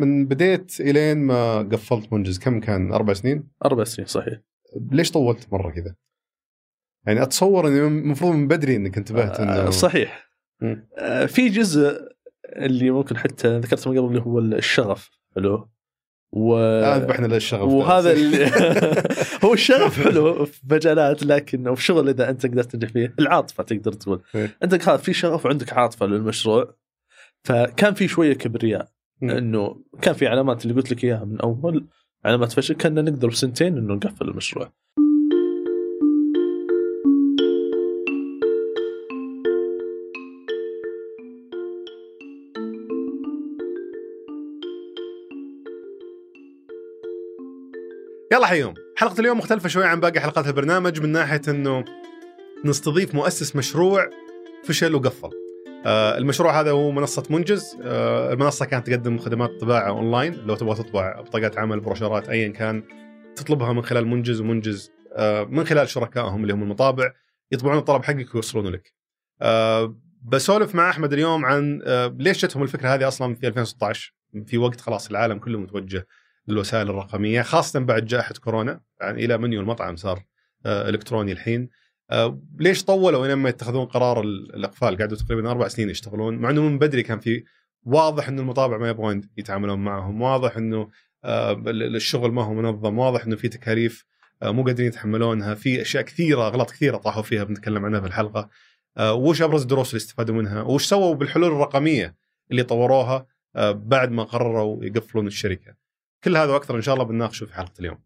من بديت إلين ما قفلت منجز كم كان أربع سنين؟ أربع سنين صحيح ليش طولت مرة كذا؟ يعني أتصور انه المفروض من بدري إنك انتبهت إنه آه صحيح مم. آه في جزء اللي ممكن حتى ذكرته من قبل اللي هو الشغف حلو و... آه ذبحنا للشغف وهذا اللي هو الشغف حلو في مجالات لكن في شغل إذا أنت قدرت تنجح فيه العاطفة تقدر تقول إيه. عندك هذا في شغف وعندك عاطفة للمشروع فكان في شوية كبرياء. إنه كان في علامات اللي قلت لك إياها من أول علامات فشل كنا نقدر بسنتين إنه نقفل المشروع يلا حيوم حلقة اليوم مختلفة شوي عن باقي حلقات البرنامج من ناحية إنه نستضيف مؤسس مشروع فشل وقفل. آه المشروع هذا هو منصة منجز، آه المنصة كانت تقدم خدمات طباعة أونلاين، لو تبغى تطبع بطاقات عمل، بروشورات أيا كان تطلبها من خلال منجز ومنجز آه من خلال شركائهم اللي هم المطابع يطبعون الطلب حقك ويوصلونه لك. بسولف مع أحمد اليوم عن ليش جتهم الفكرة هذه أصلا في 2016 في وقت خلاص العالم كله متوجه للوسائل الرقمية خاصة بعد جائحة كورونا. يعني إلى منيو المطعم صار إلكتروني الحين. ليش طولوا لما يتخذون قرار ال- الإقفال؟ قعدوا تقريبا أربع سنين يشتغلون مع إنه من بدري كان في واضح إنه المطابع ما يبغون يتعاملون معهم واضح إنه آه، ال- الشغل ما هو منظم واضح إنه في تكاليف آه، مو قادرين يتحملونها في أشياء كثيرة أغلاط كثيرة طاحوا فيها بنتكلم عنها في الحلقة. آه، وش أبرز الدروس اللي استفادوا منها؟ وش سووا بالحلول الرقمية اللي طوروها آه، بعد ما قرروا يقفلون الشركة؟ كل هذا وأكثر إن شاء الله بنناقشه في حلقة اليوم.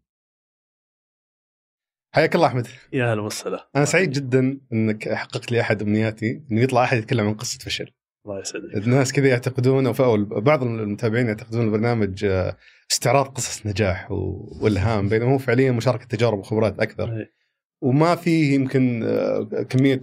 حياك الله أحمد، يا هلا وسهلا أنا سعيد جدا إنك حققت لي أحد أمنياتي انه يطلع أحد يتكلم عن قصة فشل. الله يسعدك الناس كذا يعتقدون أو بعض المتابعين يعتقدون البرنامج آه، استعراض قصص نجاح والهام بينما هو فعليا مشاركة تجارب وخبرات أكثر إيه. وما فيه يمكن آه، كمية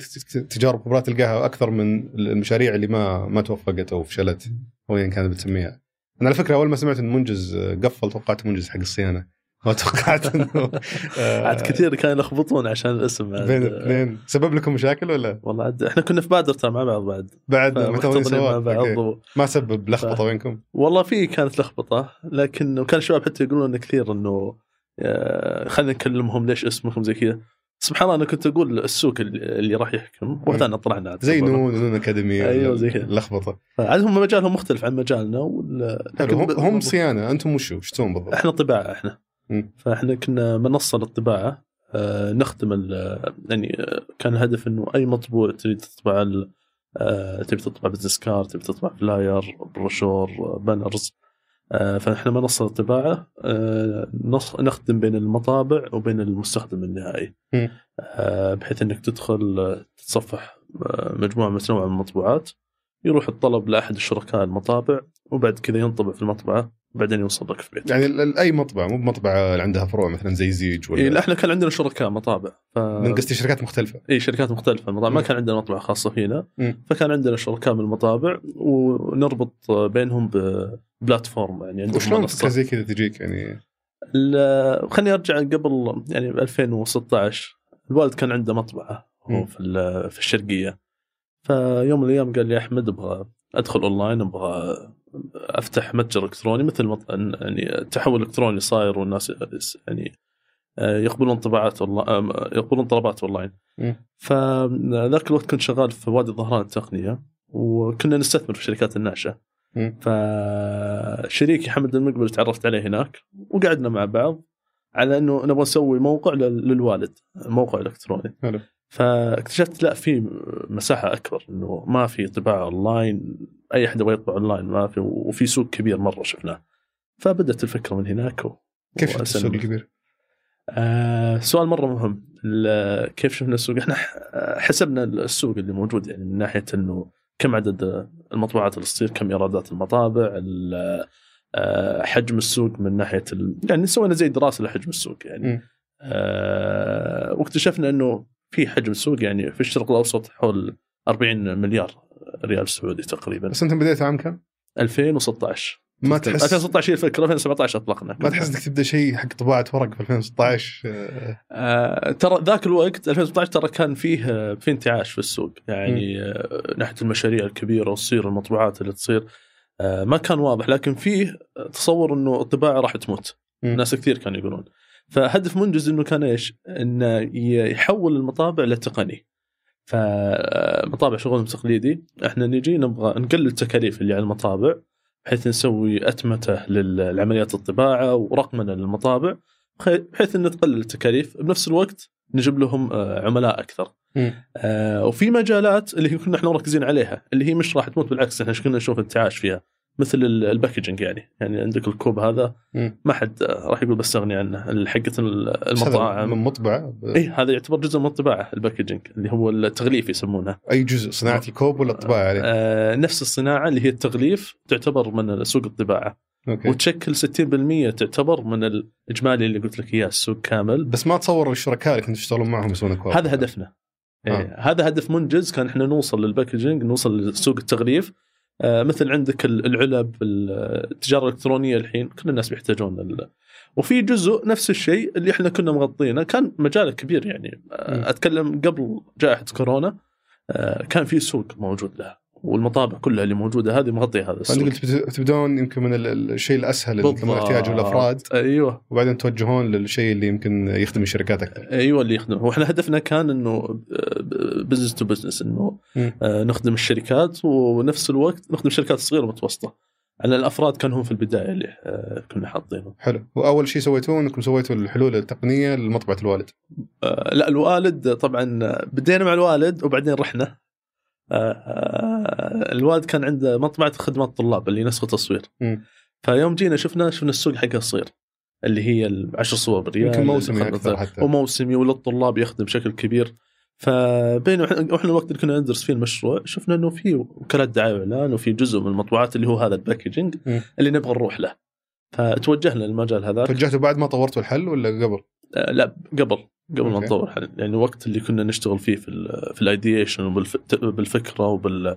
تجارب وخبرات تلقاها أكثر من المشاريع اللي ما ما توفقت أو فشلت أو ايا كانت بتسميها. أنا على فكرة أول ما سمعت إن منجز آه، قفل توقعت منجز حق الصيانة ما توقعت انه آه، عاد كثير كانوا يلخبطون عشان الاسم عاد. بين الاثنين سبب لكم مشاكل ولا والله عاد إحنا كنا في بادر ترى مع بعض بعد بعد ما مع بعض. و... ما سبب لخبطة بينكم والله في كانت لخبطة لكن وكان الشباب حتى يقولون كثير إنه آه، خلينا نكلمهم ليش اسمكم زي كذا سبحان الله أنا كنت أقول السوق اللي راح يحكم وبعدين طلعنا زي نون نون اكاديمي أيوة زي كذا. لخبطة عاد هم مجالهم مختلف عن مجالنا هم, هم صيانة أنتم وشو وش تسوون بالضبط؟ إحنا طباعة إحنا. فاحنا كنا منصة للطباعة آه، نخدم يعني آه، كان الهدف إنه أي مطبوع تريد تطبع آه، تبي تطبع business card تبي تطبع flyer brochure banners فاحنا منصة للطباعة نخدم بين المطابع وبين المستخدم النهائي. بحيث إنك تدخل تتصفح مجموعة متنوعة من المطبوعات يروح الطلب لأحد الشركاء المطابع وبعد كذا ينطبع في المطبعة. وبعدين يوصل لك في بيتك يعني أي مطبعة مو بمطبعة اللي عندها فروع مثلا زي زيج ولا إيه إحنا كان عندنا شركاء مطابع ف... من قصدي شركات مختلفة اي شركات مختلفة المطابع ما. كان عندنا مطبعة خاصة فينا مم. فكان عندنا شركاء من المطابع ونربط بينهم ببلاتفورم يعني عندهم وشلون. فكرة زي كذا تجيك يعني ال- خليني أرجع قبل يعني ب 2016 الوالد كان عنده مطبعة هو. في ال- في الشرقية فيوم من الأيام قال لي أحمد أبغى أدخل أونلاين أبغى أفتح متجر إلكتروني مثل مط... يعني التحول الإلكتروني صاير والناس يعني آه، يقبلون طباعات اونلاين يقبلون طلبات أونلاين. فذاك الوقت كنت شغال في وادي الظهران التقنية وكنا نستثمر في الشركات الناشئه. فشريكي حمد المقبل تعرفت عليه هناك وقعدنا مع بعض على إنه نبغى نسوي موقع لل- للوالد موقع إلكتروني حلو فاكتشفت لا في مساحة أكبر إنه ما في طباعة أونلاين أي أحد يبغى يطبع أونلاين ما في وفي سوق كبير مرة شفناه فبدأت الفكرة من هناك و... كيف. السوق الكبير؟ آه سؤال مرة مهم كيف شفنا السوق؟ إحنا حسبنا السوق اللي موجود يعني من ناحية إنه كم عدد المطبوعات اللي تصير، كم إيرادات المطابع، ال- آه، حجم السوق من ناحية ال... يعني سوينا زي دراسة لحجم السوق يعني. آه واكتشفنا إنه في حجم سوق يعني في الشرق الأوسط حول 40 مليار ريال سعودي تقريبا. بس أنت بديت عام كم؟ 2016 ما تحس 2016 هي الفكرة 2017 أطلقنا. ما تحس إنك تبدأ شيء حق طباعة ورق في 2016 آه، ترى ذاك الوقت 2016 ترى كان فيه في انتعاش في السوق. يعني آه ناحية المشاريع الكبيرة وتصير المطبوعات اللي تصير. آه، ما كان واضح لكن فيه تصور إنه الطباعة راح تموت. مم. ناس كثير كانوا يقولون. فهدف منجز إنه كان إيش؟ إنه يحول المطابع لتقني. فمطابع شغلهم تقليدي. إحنا نجي نبغى نقلل التكاليف اللي على المطابع بحيث نسوي أتمتة للعمليات الطباعة ورقمنه للمطابع بحيث ان تقلل التكاليف. بنفس الوقت نجيب لهم آه، عملاء أكثر. آه، وفي مجالات اللي كنا إحنا مركزين عليها اللي هي مش راح تموت بالعكس إحنا كنا نشوف انتعاش فيها. مثل ال- ال packaging يعني. يعني عندك الكوب هذا. ما حد آه، راح يقول بستغني عنه. هذا المطاعم. من مطبعه ب- اي هذا يعتبر جزء من الطباعه ال packaging اللي هو التغليف يسمونه. أي جزء؟ صناعة الكوب ولا الطباعة عليه؟ آه نفس الصناعة اللي هي التغليف تعتبر من سوق الطباعة. okay. وتشكل 60% تعتبر من الإجمالي اللي قلت لك إياه السوق كامل. بس ما تصور الشركاء اللي كنتوا تشتغلون معهم يسوون كوب هذا هدفنا. آه. إيه هذا هدف منجز. كان إحنا نوصل لل packaging نوصل لسوق التغليف. آه مثل عندك ال- العلب ال- التجارة الإلكترونية الحين كل الناس بيحتاجون ال... وفي جزء نفس الشيء اللي إحنا كنا مغطينه كان مجاله كبير يعني. آه أتكلم قبل جائحة كورونا آه كان في سوق موجود لها والمطابع كلها اللي موجودة هذه مغطية هذا السوق. قلت تبدون يمكن من ال- ال- الشيء الأسهل اللي احتياجه الأفراد. أيوه. وبعدين توجهون للشيء اللي يمكن يخدم الشركات أكثر. أيوه اللي يخدم. وإحنا هدفنا كان إنه business to business إنه. آه، نخدم الشركات ونفس الوقت نخدم الشركات الصغيره والمتوسطه على الأفراد كانوا هم في البداية اللي آه، كنا حاطينه حلو. وأول شيء سويتوه إنكم سويتوا الحلول التقنية لمطبعة الوالد. آه، لا الوالد طبعا آه، بدينا مع الوالد وبعدين رحنا. الوالد كان عنده مطبعة خدمات الطلاب اللي نسخة تصوير. فيوم جينا شفنا شفنا السوق حقها صغير اللي هي العشر صور بالريال يمكن موسمي أكثر حتى. وموسمي وللطلاب يخدم بشكل كبير. فبين وإحنا الوقت اللي كنا ندرس فيه المشروع شفنا إنه في وكالات دعاية وإعلان وفي جزء من المطبوعات اللي هو هذا ال packaging. اللي نبغى نروح له. فتوجهنا للمجال هذا توجهتوا بعد ما طورتوا الحل ولا قبل؟ آه لا قبل. قبل ما okay. نطور. يعني الوقت اللي كنا نشتغل فيه في ال في ال ideation وبالفكره وبال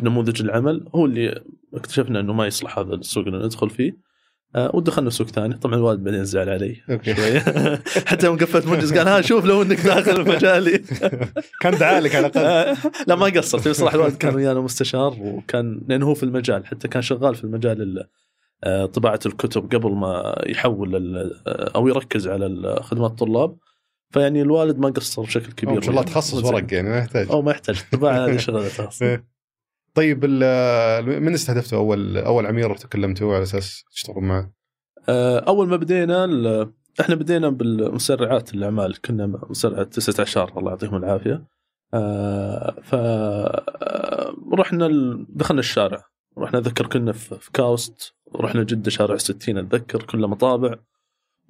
بنموذج العمل هو اللي اكتشفنا إنه ما يصلح هذا السوق اللي ندخل فيه. آه ودخلنا سوق ثاني. طبعا الوالد بعدين زعل علي okay. شوية حتى يوم قفلت منجز قال ها شوف لو إنك داخل مجالي. كان دعالك على الأقل. آه، لا ما قصرت. بصراحه الوالد كان ويانا مستشار وكان لأنه هو في المجال حتى كان شغال في المجال ال- آه، طباعة الكتب قبل ما يحول آه، أو يركز على خدمات الطلاب. فيعني الوالد ما قصر بشكل كبير ما شاء الله يعني. تخصص ورق يعني ما يحتاج. أو ما يحتاج. الطباعه هذه شغلته أصلا إيه. طيب من استهدفتوا أول أول عميل تكلمتوا على أساس تشتغلون معه؟ آه، أول ما بدينا إحنا بدينا بالمسرعات الأعمال. كنا مسرعة 9/10 الله يعطيهم العافية. آه، ف آه، رحنا دخلنا الشارع. رحنا اتذكر كنا في في كاوست. رحنا جدة شارع 60 أتذكر. كله مطابع.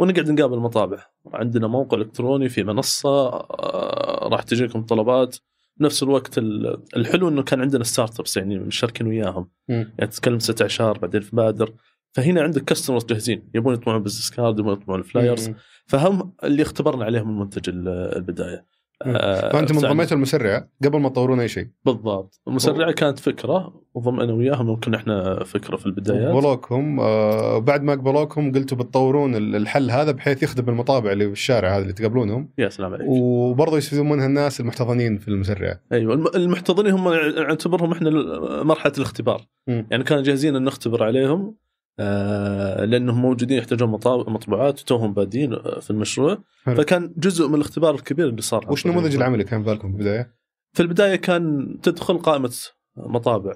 ونقعد نقابل مطابع. عندنا موقع إلكتروني في منصة آه، راح تجيكم طلبات. بنفس الوقت ال- الحلو إنه كان عندنا startups يعني مشاركين وياهم. مم. يعني تتكلم 16 بعدين في بادر فهنا عندك customers جاهزين. يبون يطبعون business card يبون يطبعون ال flyers مم. فهم اللي اختبرنا عليهم المنتج ال- البداية. فانتم بتاع- انضميتوا المسرعة قبل ما تطورون أي شيء. بالضبط. المسرعة كانت فكرة وضم أنا وياهم ممكن إحنا فكرة في البدايات. قبلوكم آه بعد ما قبلوكم قلتوا بتطورون ال- الحل هذا بحيث يخدم المطابع اللي في الشارع هذا اللي تقابلونهم. يا سلام عليك. وبرضه يستفيدون منها الناس المحتضنين في المسرعة. أيوه الم- المحتضنين هم نعتبرهم إحنا مرحلة الاختبار. مم. يعني كانوا جاهزين أن نختبر عليهم آه لأنهم موجودين يحتاجون مطبوعات وتوهم بادين آه، في المشروع حلو. فكان جزء من الاختبار الكبير اللي صار وش النموذج العملي اللي كان في بالكم في البداية؟ في البداية كان تدخل قائمة مطابع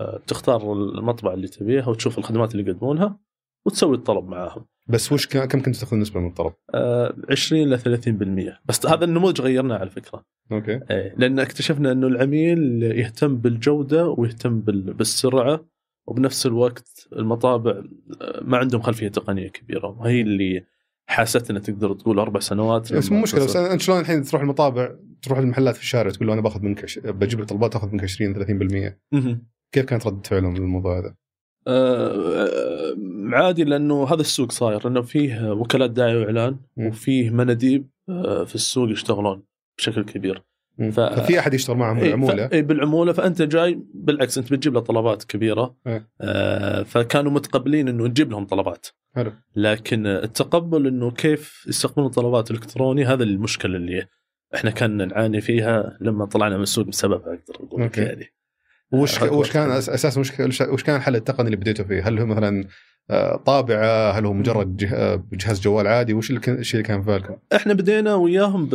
آه، تختار المطبعه اللي تبيها وتشوف الخدمات اللي يقدمونها وتسوي الطلب معاهم بس وش كم كنت تاخذ نسبة من الطلب؟ آه، 20 ل 30% بس هذا النموذج غيرناه على فكرة أوكي إيه، لأن اكتشفنا إنه العميل يهتم بالجودة ويهتم بال- بالسرعة وبنفس الوقت المطابع آه، ما عندهم خلفية تقنية كبيرة وهي اللي حاستنا تقدر تقول أربع سنوات بس مو مشكلة بس أنت شلون الحين تروح المطابع تروح المحلات في الشارع تقول له أنا باخذ منك بجيب لك طلبات اخذ منك 20 30% مهم. كيف كانت ردة فعلهم للموضوع هذا؟ آه، عادي لأنه هذا السوق صاير لأنه فيه وكالات دعاية وإعلان. وفيه مناديب آه، في السوق يشتغلون بشكل كبير. ف- ففي أحد يشتغل معهم بالعمولة ف- بالعمولة فأنت جاي بالعكس أنت بتجيب له طلبات كبيرة إيه. آه، فكانوا متقبلين إنه نجيب لهم طلبات حلو لكن التقبل إنه كيف يستقبلون طلبات الكتروني هذا المشكلة اللي إحنا كنا نعاني فيها لما طلعنا من السوق بسببها أقدر أقول لك. يعني وش وش كان أساس وش وش كان الحل التقني اللي بديتوا فيه؟ هل هو مثلا آه، طابعة؟ هل هو مجرد آه، جهاز جوال عادي؟ وش الشيء اللي كان في بالكم؟ إحنا بدينا وياهم ب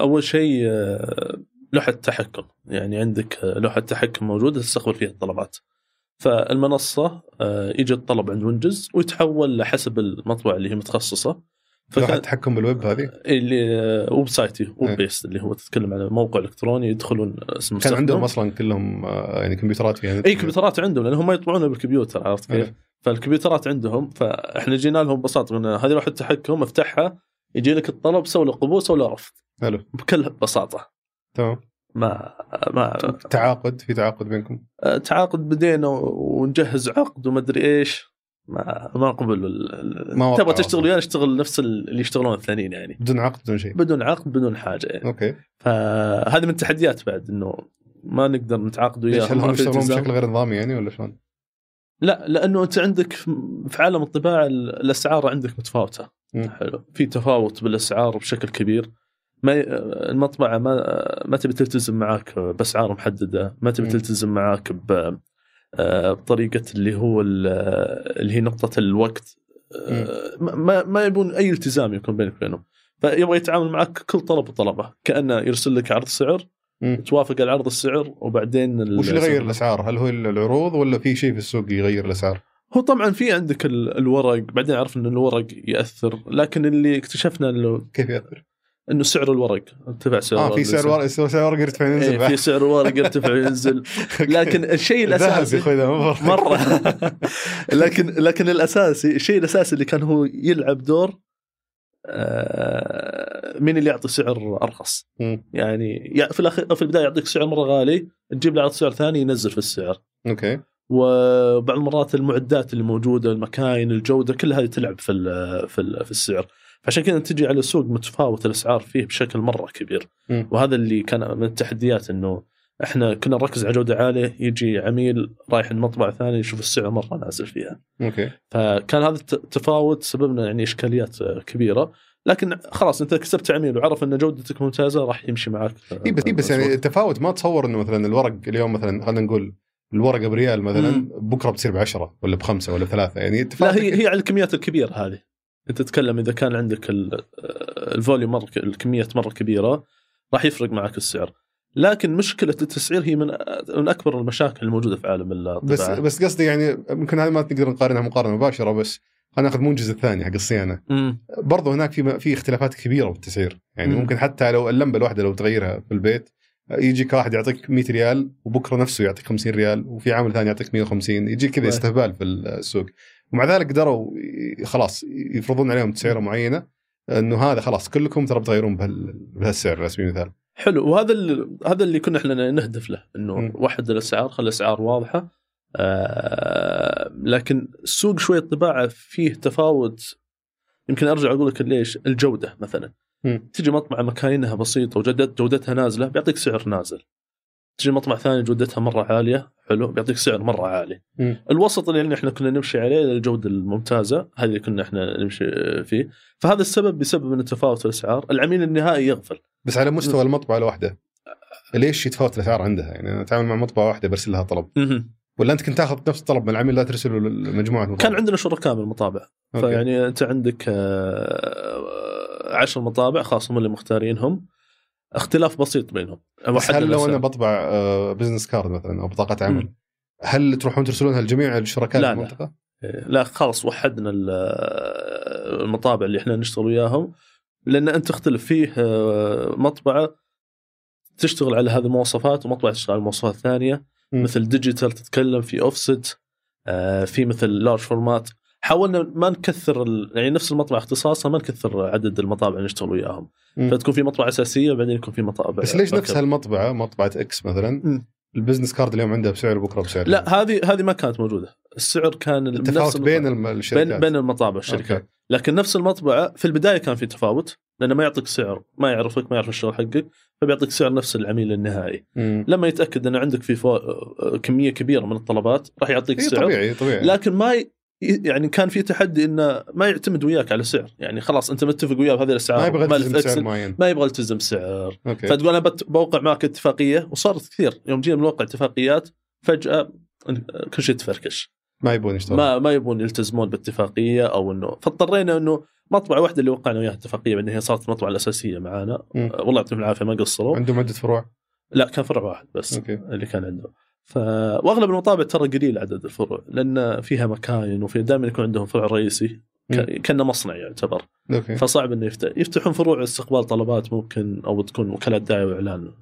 أول شيء آه، لوحة تحكم يعني عندك آه، لوحة تحكم موجودة تستقبل فيها الطلبات فالمنصة آه، يجي الطلب عند وينجز ويتحول لحسب المطبعه اللي هي متخصصة لوحة تحكم بالويب هذه؟ اللي آه، website ي web-based اللي هو تتكلم عن موقع إلكتروني يدخلون اسم كان عندهم. أصلا كلهم يعني كمبيوترات فيها اي كمبيوترات عندهم لانهم ما يطبعونها بالكمبيوتر عرفت كيف؟ إيه. فالكمبيوترات عندهم فإحنا جينا لهم ببساطة قلنا هذه لوحة تحكم افتحها يجي لك الطلب سوي له قبول سوي له رفض. حلو. بكل بساطة. تمام. ما ما تعاقد؟ في تعاقد بينكم؟ تعاقد بدينا ونجهز عقد وما أدري إيش. ما ما قبل ما تبغى. تشتغل ويانا اشتغل نفس اللي يشتغلون الثانيين يعني. بدون عقد بدون شيء. بدون عقد بدون حاجة يعني. okay. فهذه من التحديات بعد إنه ما نقدر نتعاقد ليش؟ وياهم هل هم يشتغلون. بشكل غير نظامي يعني ولا شلون؟ لا لأنه أنت عندك في عالم الطباعة ال- الأسعار عندك متفاوتة. حلو في تفاوت بالأسعار بشكل كبير ما ي- المطبعة ما ما تبي تلتزم معاك بأسعار محددة ما تبي. تلتزم معاك ب آه، بطريقة اللي هو ال- اللي هي نقطة الوقت آه، ما- ما يبون أي التزام يكون بينك وبينهم فيبغى يتعامل معك كل طلب وطلبه كأنه يرسل لك عرض سعر مم. توافق على عرض السعر وبعدين وش اللي يغير الأسعار؟ هل هو العروض ولا في شيء في السوق يغير الأسعار؟ هو طبعا في عندك ال- الورق بعدين عرفنا إن الورق يأثر لكن اللي اكتشفنا إنه كيف يأثر؟ إنه سعر الورق ارتفع سعر آه في سعر ورق سعر ورق يرتفع ينزل إيه. في سعر ورق يرتفع وينزل لكن الشيء الأساسي. مرة لكن لكن الاساسي الشيء الأساسي اللي كان هو يلعب دور آه، مين اللي يعطي سعر أرخص. يعني يع- في الاخير في البداية يعطيك سعر مرة غالي تجيب له عرض سعر ثاني ينزل في السعر okay وبعض المرات المعدات اللي موجودة المكاين الجودة كل هذه تلعب في في في السعر. فعشان كذا تجي على السوق متفاوت الأسعار فيه بشكل مرة كبير. مم. وهذا اللي كان من التحديات إنه إحنا كنا نركز على جودة عالية يجي عميل رايح المطبعه ثانية يشوف السعر مرة نازل فيها. okay. فكان هذا الت- التفاوت سببنا يعني إشكاليات كبيرة. لكن خلاص أنت كسبت عميل وعرف إن جودتك ممتازة راح يمشي معك إي بس إي بس يعني. التفاوت ما تصور إنه مثلا الورق اليوم مثلا خلينا نقول الورقة بريال مثلا مم. بكرة بتصير بعشرة ولا بخمسة ولا بثلاثه يعني لا هي هي على الكميات الكبيرة هذه أنت تتكلم إذا كان عندك ال- ال volume مرة الكميات مرة كبيرة راح يفرق معك السعر لكن مشكلة التسعير هي من من أكبر المشاكل الموجودة في عالم بس الطباعة بس قصدي يعني يمكن هذه ما نقدر نقارنها مقارنة مباشرة بس خلينا ناخذ منجز الثاني حق الصيانة. برضو هناك في في اختلافات كبيرة بالتسعير يعني مم. ممكن حتى لو اللمبة الواحدة لو تغيرها في البيت يجيك واحد يعطيك 100 ريال وبكرة نفسه يعطيك 50 ريال وفي عامل ثاني يعطيك 150 يجيك كذا. استهبال في السوق ومع ذلك قدروا خلاص يفرضون عليهم تسعيره معينة إنه هذا خلاص كلكم ترى بتغيرون بهال- بهالسعر على سبيل المثال حلو وهذا اللي هذا اللي كنا إحنا نهدف له إنه. وحد الأسعار خلي الأسعار واضحة آه لكن السوق شوية الطباعه فيه تفاوت يمكن أرجع أقول لك ليش الجودة مثلا. تجي مطبعة مكاينها بسيطة وجودت جودتها نازلة بيعطيك سعر نازل تجي مطبع ثاني جودتها مرة عالية حلو بيعطيك سعر مرة عالي مم. الوسط اللي إحنا كنا نمشي عليه الجودة الممتازة هذه اللي كنا إحنا نمشي فيه فهذا السبب بسبب إن تفاوت الأسعار العميل النهائي يغفل بس على مستوى المطبعة الواحدة ليش يتفاوت الأسعار عندها؟ يعني أنا أتعامل مع مطبعة واحدة برسل لها طلب مهم. ولا أنت كنت تاخذ نفس الطلب من العميل لا ترسله لمجموعه كان عندنا شركاء من المطابع. فيعني أنت عندك آه، عشر مطابع خاص هم اللي مختارينهم اختلاف بسيط بينهم بس هل لو. أنا بطبع آه، business card مثلا أو بطاقة عمل مم. هل تروحون ترسلونها لجميع الشركاء لا، في لا. المنطقة؟ لا خلاص وحدنا ال- المطابع اللي إحنا نشتغل وياهم لأن أنت تختلف فيه آه، مطبعة تشتغل على هذه المواصفات ومطبعة تشتغل على مواصفات ثانية. مثل digital تتكلم في اوفست في مثل large format حاولنا ما نكثر ال... يعني نفس المطبعه اختصاصها ما نكثر عدد المطابع اللي نشتغل وياهم مم. فتكون في مطبعه أساسية وبعدين يكون في مطابع بس ليش نفس. هالمطبعه مطبعه X مثلا مم. ال business card اليوم عندها بسعر بكرة بسعر لا هذه هذه ما كانت موجودة السعر كان التفاوت. بين الشركات بين بين المطابع والشركات okay. لكن نفس المطبعه في البداية كان في تفاوت لأنه ما يعطيك سعر ما يعرفك ما يعرف الشغل حقك فبيعطيك سعر نفس العميل النهائي مم. لما يتأكد إن عندك في فو... كمية كبيرة من الطلبات راح يعطيك إيه سعر طبيعي طبيعي لكن ما ي... يعني كان في تحدي إنه ما يعتمد وياك على سعر. يعني خلاص أنت متفق وياه بهذه الأسعار. ما يبغى يلتزم فلكس- معين. ما يبغى يلتزم سعر. okay. فتقول أنا بوقع معك اتفاقية وصارت كثير. يوم جينا بنوقع اتفاقيات فجأة كل شيء تفركش. ما يبون يشتغل ما ما يبون يلتزمون باتفاقية أو انه فاضطرينا إنه مطبعه واحدة اللي وقعنا وياها اتفاقية بعدين هي صارت المطبعه الأساسية معانا. والله يعطيهم العافية ما قصروا. عندهم عدة فروع؟ لا كان فرع واحد بس okay. اللي كان عنده ف... واغلب المطابع ترى قليل عدد الفروع لأن فيها مكاين وفي دائما يكون عندهم فرع رئيسي. كأنه مصنع يعتبر okay فصعب إنه يفتح يفتحون فروع استقبال طلبات ممكن أو تكون وكالات دعاية وإعلان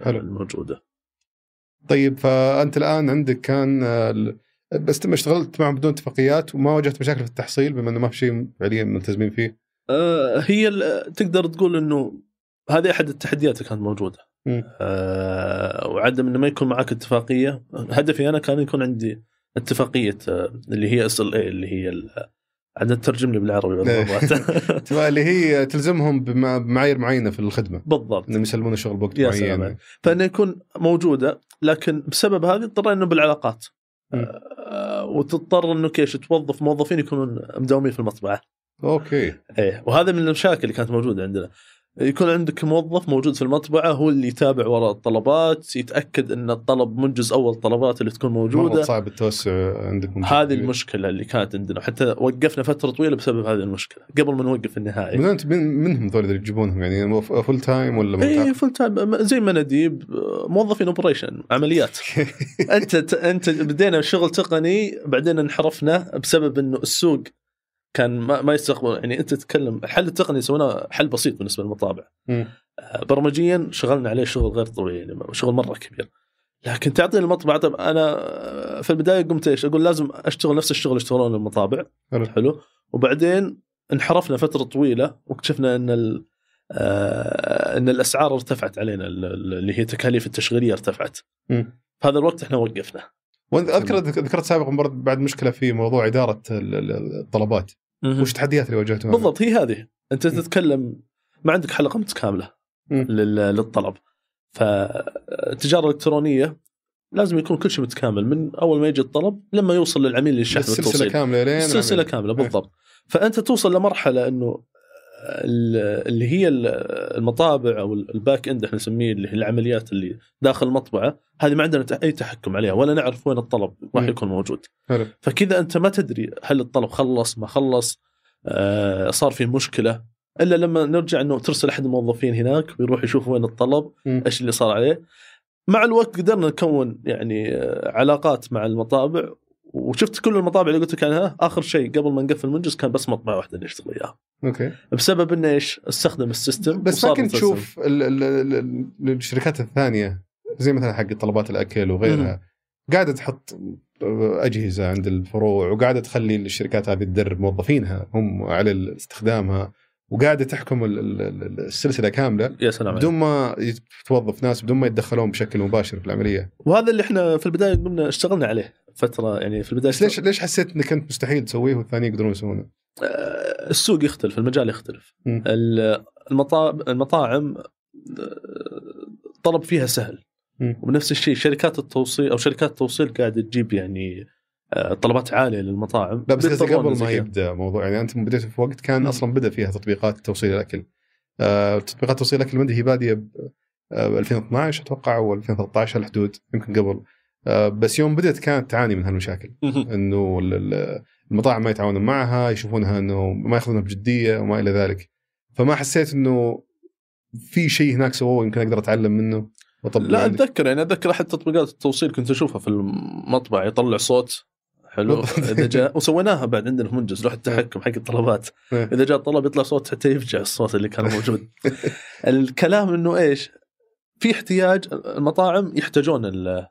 حلو. الموجوده طيب فأنت الآن عندك كان ال- بس تم اشتغلت معهم بدون اتفاقيات وما واجهت مشاكل في التحصيل بما إنه ما في شيء فعليا ملتزمين فيه آه هي تقدر تقول إنه هذه أحد التحديات اللي كانت موجودة. آه وعدم انه ما يكون معك اتفاقية. هدفي أنا كان يكون عندي اتفاقية آه، اللي هي اس ال اي اللي هي عاد ترجم لي بالعربي إيه. اللي هي تلزمهم بمع- بمعايير معينة في الخدمة. بالضبط. إنهم يسلمون الشغل بوقت معين. فإنه يكون موجودة لكن بسبب هذه اضطرينا انه بالعلاقات. آه وتضطر إنه كيش توظف موظفين يكونون مداومين في المطبعة. أوكي. إيه وهذا من المشاكل اللي كانت موجودة عندنا. يكون عندك موظف موجود في المطبعة هو اللي يتابع وراء الطلبات يتأكد إن الطلب منجز أول طلبات اللي تكون مره موجودة. صعب التوسع عندكم هذه المشكلة اللي كانت عندنا. حتى وقفنا فترة طويلة بسبب هذه المشكلة قبل ما نوقف النهائي. من انت من منهم ذول اللي تجيبونهم؟ يعني full time ولا اي؟ full time زي مناديب موظفين operation عمليات. أنت أنت بدينا شغل تقني بعدين انحرفنا بسبب إنه السوق كان ما, ما يستقبل يعني أنت تتكلم الحل التقني سويناه حل بسيط بالنسبة للمطابع. آه، برمجيا شغلنا عليه شغل غير طبيعي يعني شغل مرة كبير. لكن تعطيني المطبعه طب أنا في البداية قمت إيش؟ أقول لازم أشتغل نفس الشغل اللي يشتغلون المطابع. حلو. حلو. وبعدين انحرفنا فترة طويلة واكتشفنا إن ال آه إن الأسعار ارتفعت علينا ال- ال- اللي هي تكاليف التشغيلية ارتفعت. في هذا الوقت إحنا وقفنا. واذكر اذكر ذكرت سابقا بعد مشكلة في موضوع إدارة ال- ال- الطلبات. وش التحديات اللي واجهتوها؟ بالضبط هي هذه أنت. تتكلم ما عندك حلقة متكامله للطلب فالتجاره الإلكترونية لازم يكون كل شيء متكامل من أول ما يجي الطلب لما يوصل للعميل للشحن السلسله والتوصيل كاملة لين السلسلة. كاملة إيه. بالضبط فأنت توصل لمرحلة إنه اللي هي ال- المطابع أو الباك إند إحنا نسميه اللي هي العمليات اللي داخل المطبعة هذه ما عندنا أي تحكم عليها ولا نعرف وين الطلب راح. يكون موجود حلو فكذا أنت ما تدري هل الطلب خلص ما خلص آه صار في مشكلة إلا لما نرجع إنه ترسل أحد الموظفين هناك ويروح يشوف وين الطلب. إيش اللي صار عليه مع الوقت قدرنا نكون يعني آه، علاقات مع المطابع وشفت كل المطابع اللي قلت لك عنها آخر شيء قبل ما نقفل منجز كان بس مطبعة واحدة اللي يشتغل إياها okay بسبب إنه إيش؟ استخدم ال system بس ما كنت. تشوف ال- ال- ال- ال- الشركات الثانية زي مثلا حق طلبات الأكل وغيرها قاعدة تحط أجهزة عند الفروع وقاعدة تخلي الشركات هذه تدرب موظفينها هم على استخدامها وقاعدة تحكم ال- ال- ال- السلسلة كاملة يا سلام. بدون ما توظف ناس بدون ما يتدخلون بشكل مباشر في العملية وهذا اللي إحنا في البداية قلنا اشتغلنا عليه فترة يعني في البداية بس ليش ليش حسيت إنك أنت مستحيل تسويه والثانيين يقدرون يسوونه؟ آه، السوق يختلف المجال يختلف المطاعم آه، طلب فيها سهل مم. ونفس الشيء شركات التوصيل أو شركات التوصيل قاعدة تجيب يعني آه، طلبات عالية للمطاعم لا بس قبل ما. يبدأ موضوع يعني أنت بديت في وقت كان. أصلا بدأ فيها تطبيقات توصيل الأكل. آه تطبيقات توصيل الأكل مدري هي بادية ب آه 2012 أتوقع أو 2013 الحدود يمكن قبل. آه بس يوم بدأت كانت تعاني من هالمشاكل. إنه ال- ال- المطاعم ما يتعاونون معها يشوفونها إنه ما يأخذونها بجدية وما إلى ذلك. فما حسيت إنه في شيء هناك سووه يمكن أقدر أتعلم منه وطبق لا عندي. أتذكر يعني أتذكر أحد تطبيقات التوصيل كنت أشوفها في المطبع يطلع صوت حلو. إذا جاء وسويناها بعد عندنا في منجز لوحة التحكم حق الطلبات إيه. إذا جاء الطلب يطلع صوت حتى يفجع الصوت اللي كان موجود الكلام إنه إيش في احتياج المطاعم يحتاجون ال-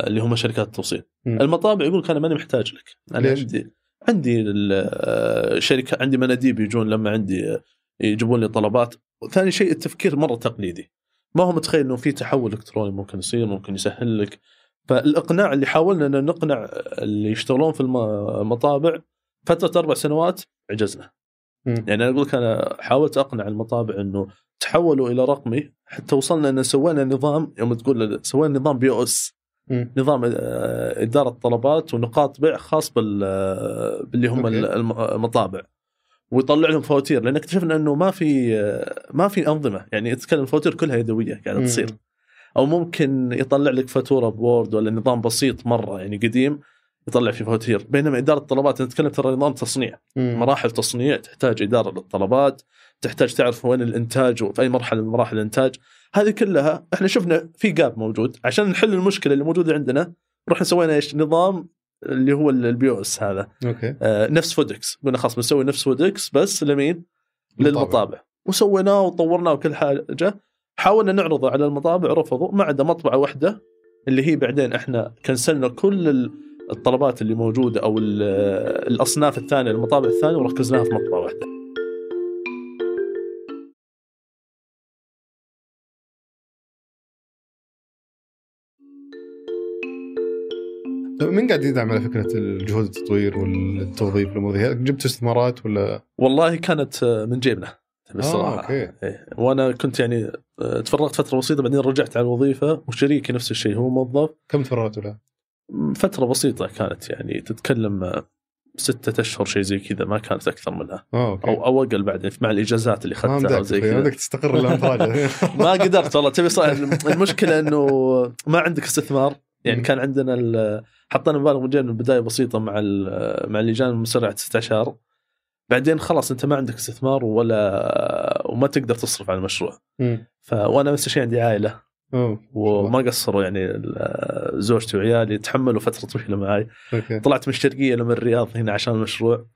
اللي هم شركات التوصيل. مم. المطابع يقول لك أنا ماني محتاج لك. أنا ليش؟ عندي عندي ال- شركة عندي مناديب يجون لما عندي يجيبون لي طلبات. ثاني شيء التفكير مرة تقليدي. ما هو متخيل إنه في تحول إلكتروني ممكن يصير ممكن يسهل لك. فالإقناع اللي حاولنا ان نقنع اللي يشتغلون في الم- المطابع فترة أربع سنوات عجزنا. مم. يعني أنا أقول لك أنا حاولت أقنع المطابع إنه تحولوا إلى رقمي. حتى وصلنا إن سوينا نظام يوم تقول سوينا نظام POS. مم. نظام آه، إدارة طلبات ونقاط بيع خاص بال آه، باللي هم المطابع. ويطلع لهم فواتير لأن اكتشفنا إنه ما في آه، ما في أنظمة. يعني تتكلم الفواتير كلها يدوية قاعدة. تصير. أو ممكن يطلع لك فاتورة ب Word ولا نظام بسيط مرة يعني قديم يطلع فيه فواتير. بينما إدارة الطلبات نتكلم ترى نظام تصنيع. مم. مراحل تصنيع تحتاج إدارة للطلبات تحتاج تعرف وين الإنتاج وفي أي مرحلة من مراحل الإنتاج. هذه كلها إحنا شفنا في gap موجود. عشان نحل المشكلة اللي موجودة عندنا رحنا سوينا إيش؟ نظام اللي هو ال POS هذا. okay. آه نفس Foodics قلنا خلاص بنسوي نفس Foodics بس لمين؟ للمطابع. وسويناه وطورناه وكل حاجة. حاولنا نعرضه على المطابع رفضوا. ما عدا مطبعة واحدة اللي هي بعدين إحنا كنسلنا كل ال- الطلبات اللي موجودة أو ال- الأصناف الثانية المطابع الثانية وركزناها في مطبعة واحدة. مين قاعد يدعم على فكرة الجهود التطوير والتوظيف والامور ذي؟ جبت استثمارات ولا والله كانت آه، من جيبنا بصراحه آه، أوكي. إيه. وأنا كنت يعني آه، تفرغت فترة بسيطة بعدين رجعت على الوظيفة وشريكي نفس الشيء هو موظف كم تفرغتوا له؟ فترة بسيطة كانت يعني تتكلم آه، ستة أشهر شيء زي كذا ما كانت أكثر منها آه أوكي أو أو أقل بعدين مع الإجازات اللي اخذتها وزي ما كذا بدك تستقر ما قدرت والله تبي صح المشكلة إنه ما عندك استثمار يعني. كان عندنا حطينا مبالغ من البداية بسيطة مع مع اللجان المسرعه استشار بعدين خلاص أنت ما عندك استثمار ولا وما تقدر تصرف على المشروع. ف وأنا نفس الشيء عندي عائلة. وما قصروا يعني زوجتي وعيالي تحملوا فترة طويلة معي okay. طلعت من الشرقية لمن الرياض هنا عشان المشروع.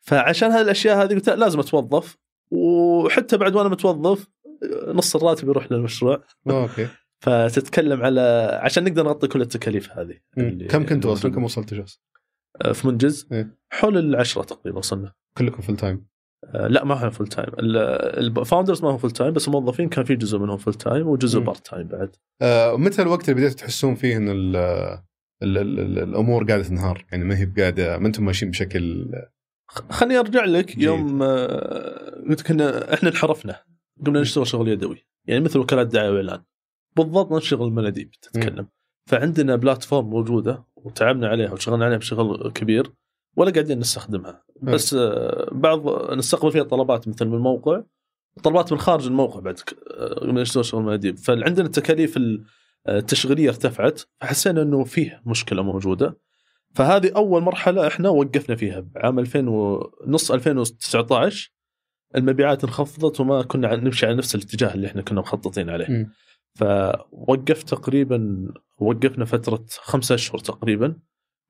فعشان هذه الاشياء هذه قلت لا، لازم أتوظف. وحتى بعد وأنا متوظف نص الراتب يروح للمشروع. okay. فتتكلم على عشان نقدر نغطي كل التكاليف هذه كم كنتوا أصلا كم وصلتوا جوز؟ موجودة. في منجز. إيه. حول العشرة تقريبا وصلنا. كلكم full time آه، لا ما هو full time ال founders ما هو full time بس الموظفين كان في جزء منهم full time وجزء. part time بعد. آه متى الوقت اللي بديتوا تحسون فيه إن ال ال ال ال الأمور قاعدة تنهار؟ يعني ما هي بقاعدة ما أنتم ماشيين بشكل خليني أرجع لك جيد. يوم آه، قلت كنا إحنا انحرفنا. قمنا نشتغل شغل يدوي. يعني مثل وكالات دعايه واعلان بالضبط نشتغل المناديب تتكلم فعندنا بلاتفورم موجودة وتعبنا عليها وشغلنا عليها بشغل كبير ولا قاعدين نستخدمها. بس آه، بعض نستقبل فيها طلبات مثل من الموقع طلبات من خارج الموقع بعد آه، نشتغل شغل مناديب فعندنا التكاليف ال- التشغيلية ارتفعت فحسينا إنه فيه مشكلة موجودة. فهذه أول مرحلة إحنا وقفنا فيها. بعام 2000 ونص 2019 المبيعات انخفضت وما كنا نمشي على نفس الاتجاه اللي إحنا كنا مخططين عليه. مم. فوقفت تقريبا وقفنا فترة خمسة أشهر تقريبا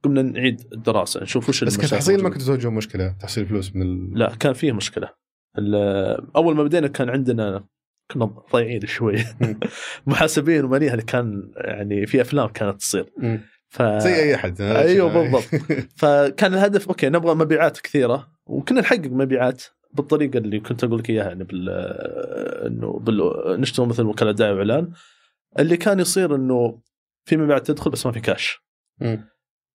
قمنا نعيد الدراسة نشوف وش بس كتحصيل ما. كنتوا تواجهون مشكلة تحصيل فلوس من ال... لا كان فيه مشكلة أول ما بدينا كان عندنا كنا ضايعين شوي. محاسبين وماليه هذه كان يعني في أفلام كانت تصير. ف زي أي أحد أيوة بالضبط. فكان الهدف أوكي نبغى مبيعات كثيرة وكنا نحقق مبيعات بالطريقة اللي كنت أقول لك إياها يعني بال إنه بال... نشتغل مثل وكالة دعايه واعلان اللي كان يصير إنه في مبيعات تدخل بس ما في كاش مم.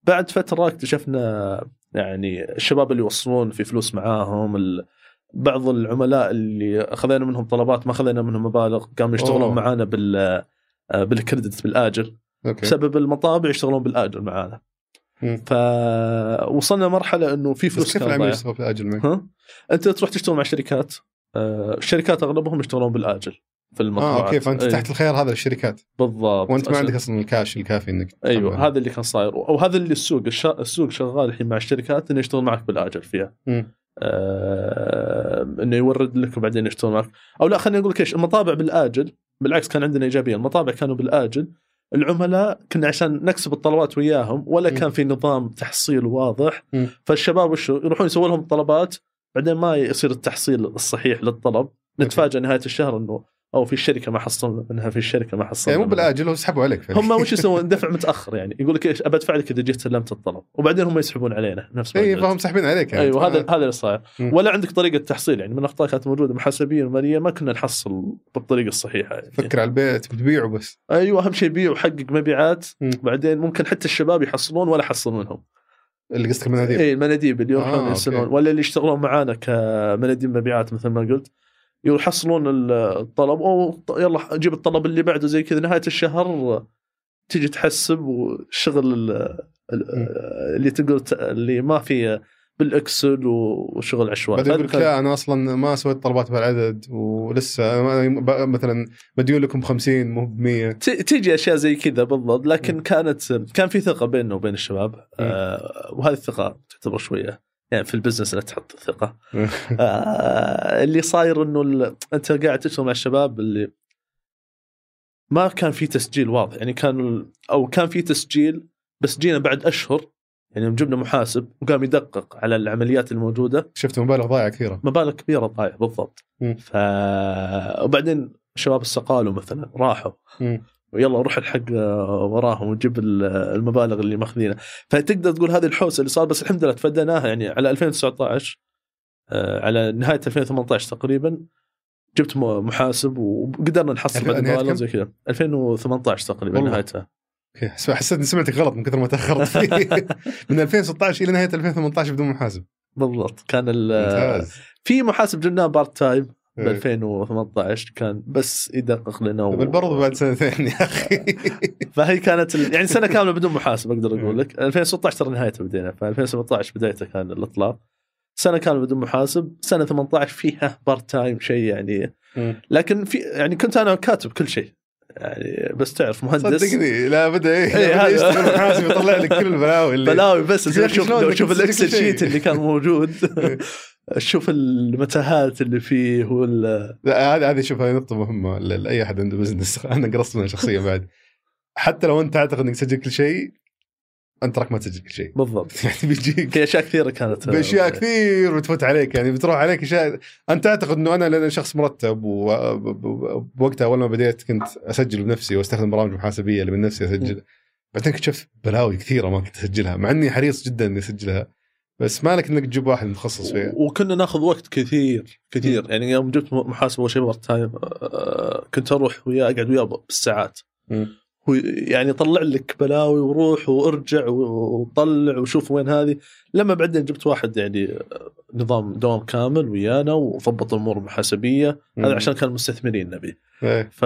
بعد فترة اكتشفنا يعني الشباب اللي يوصلون في فلوس معاهم ال... بعض العملاء اللي أخذنا منهم طلبات ما أخذنا منهم مبالغ قاموا يشتغلون. معانا بال بالكريدت بالاجل أوكي بسبب المطابع يشتغلون بالاجل معانا. فوصلنا مرحلة إنه في فلوس كيف العميل. يشتغل في آجل معك؟ ها؟ أنت تروح تشتغل مع شركات. آه، الشركات أغلبهم يشتغلون بالآجل في المطبوعات آه okay فأنت أي، فتحت الخيار هذا للشركات. بالضبط. وأنت ما عندك أصلا الكاش الكافي إنك أيوه تتحمل. هذا اللي كان صاير. أو هذا اللي السوق الش... السوق شغال الحين مع الشركات إنه يشتغل معك بالآجل فيها. آه إنه يورد لك وبعدين يشتغل معك. أو لا خليني أقول لك إيش المطابع بالآجل بالعكس كان عندنا إيجابية المطابع كانوا بالآجل العملاء كنا عشان نكسب الطلبات وياهم ولا م. كان في نظام تحصيل واضح م. فالشباب وشو يروحون يسوون لهم طلبات بعدين ما يصير التحصيل الصحيح للطلب نتفاجئ نهاية الشهر إنه أو في الشركة ما حصلنا منها في الشركة ما حصلنا يعني مو. بالآجل هو سحبوا عليك هم وش يسوون؟ دفع متأخر يعني. يقول لك إيش ابى ادفع لك إذا جيت سلمت الطلب. وبعدين هم يسحبون علينا نفس ما اي. فهم ساحبين عليك يعني. أيوه هذا هذا اللي صاير. ولا عندك طريقة تحصيل يعني. من الاخطاء كانت موجودة محاسبية ومالية ما كنا نحصل بالطريقة الصحيحة يعني. فكر على البيت بتبيعه بس. أيوه أهم شيء بيع وحقق مبيعات. مم. بعدين ممكن حتى الشباب يحصلون ولا حصل منهم اللي قصدك المناديب. اي المناديب اللي يروحون آه، يرسلون. ولا اللي يشتغلون معانا كمناديب مبيعات مثل ما قلت. يحصلون الطلب. أو يلا جيب الطلب اللي بعده زي كذا. نهاية الشهر تيجي تحسب ال- اللي تقول اللي ما في بالإكسل وشغل عشوائي. بعدين يقول لك لا أنا أصلا ما سويت طلبات بهالعدد ولسه أنا مثلا مديون لكم ب 50 مو ب 100 ت- تيجي أشياء زي كذا بالضبط. لكن كانت كان في ثقة بيننا وبين الشباب. آه وهذه الثقة تعتبر شوية يعني في ال business لا تحط ثقة. آه اللي صاير إنه ال- أنت قاعد تشتغل مع الشباب اللي ما كان في تسجيل واضح. يعني كان أو كان في تسجيل بس جينا بعد أشهر يعني يوم جبنا محاسب وقام يدقق على العمليات الموجودة. شفت مبالغ ضايعة كثيرة. مبالغ كبيرة ضايعة بالضبط. ف وبعدين شباب السقالو مثلا راحوا. مم. ويلا روح الحق وراهم وجيب ال- المبالغ اللي ماخذينها. فتقدر تقول هذه الحوسة اللي صار بس الحمد لله تفديناها. يعني على 2019 آه، على نهاية 2018 تقريبا جبت محاسب وقدرنا نحصل بعد المبالغ؟ زي كذا. 2018 تقريبا والله. نهايتها. okay. حسيت إني سمعتك غلط من كثر ما تأخرت فيه. من 2016 إلى نهاية 2018 بدون محاسب. بالضبط. كان في محاسب جبناه part time ب إيه. 2018 كان بس يدقق لنا و... بل برضو بعد سنتين يا أخي فهي كانت ال... يعني سنة كاملة بدون محاسب أقدر أقول لك 2016 ترى نهايته بدينا ف 2017 بدايته كان الإطلاق سنة كاملة بدون محاسب سنة 18 فيها part time شيء يعني لكن في يعني كنت أنا كاتب كل شيء يعني بس تعرف مهندس صدقني لا بدأ إيه إيه،. يشتغل محاسب يطلع لك كل البلاوي اللي بلاوي بس شوف شوف Excel sheet اللي كان موجود إيه. شوف المتاهات اللي فيه وال لا هذه هذه شوف هذه نقطة مهمة لأي أحد عنده بزنس أنا قرصت منها شخصيا بعد. حتى لو أنت تعتقد إنك تسجل كل شيء أنت راك ما تسجل كل شيء. بالضبط. يعني بيجيك في أشياء كثيرة كانت. بأشياء كثير بتفوت عليك يعني بتروح عليك أشياء. أنت تعتقد إنه أنا لأن شخص مرتب وبوقتها أول ما بديت كنت أسجل بنفسي وأستخدم برامج محاسبية اللي من نفسي أسجل. بعدين اكتشفت بلاوي كثيرة ما كنت أسجلها مع إني حريص جدا إني أسجلها. بس ما لك إلا إنك تجيب واحد متخصص فيها. وكنا ناخذ وقت كثير كثير. يعني يوم جبت محاسب اول شيء part time كنت أروح وياه أقعد وياه بالساعات. يعني يطلع لك بلاوي وروح وارجع وطلع وشوف وين هذه. لما بعدين جبت واحد يعني آه، نظام دوام كامل ويانا وضبط الأمور المحاسبيه هذا عشان كان مستثمرين نبي. إيه. ف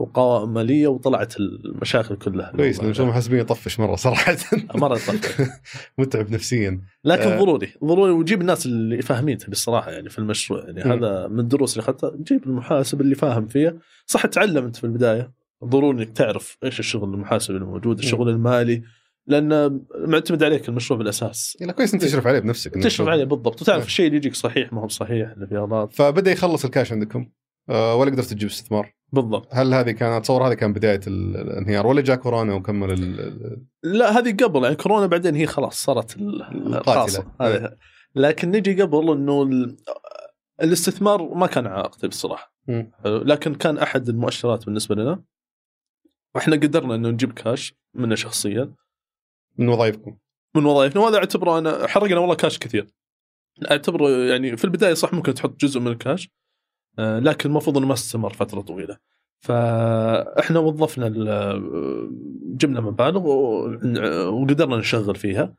وقوائم ماليه وطلعت المشاكل كلها. كويس لأن شغل محاسبين يطفش مرة صراحة. مرة طفت. متعب نفسيا. لكن آه. ضروري ضروري. وجيب الناس اللي فاهمين تبي الصراحة يعني في المشروع. يعني مم. هذا من الدروس اللي اخذتها جيب المحاسب اللي فاهم فيه صح تعلم أنت في البداية. ضروري إنك تعرف إيش الشغل المحاسب اللي موجود الشغل المالي لأن معتمد عليك المشروع بالأساس. يعني كويس إنك تشرف عليه بنفسك تشرف عليه بالضبط وتعرف. الشيء اللي يجيك صحيح ما هو صحيح اللي فيه اغلاط فبدأ يخلص الكاش عندكم. آه، ولا قدرت تجيب استثمار. بالضبط. هل هذه كانت اتصور هذه كان بداية ال- الانهيار ولا جاء كورونا وكمل ال- لا هذه قبل يعني كورونا بعدين هي خلاص صارت ال- القاتلة. الخاصه هذه. لكن نجي قبل إنه ال- الاستثمار ما كان عائق مم. لكن كان أحد المؤشرات بالنسبة لنا. وإحنا قدرنا إنه نجيب كاش منه شخصيا. من وظائفكم. من وظائفنا وهذا اعتبره أنا حرقنا والله كاش كثير. اعتبره يعني في البداية صح ممكن تحط جزء من الكاش آه، لكن المفروض إنه ما استمر فترة طويلة. فإحنا وظفنا ال- جبنا مبالغ وقدرنا نشغل فيها.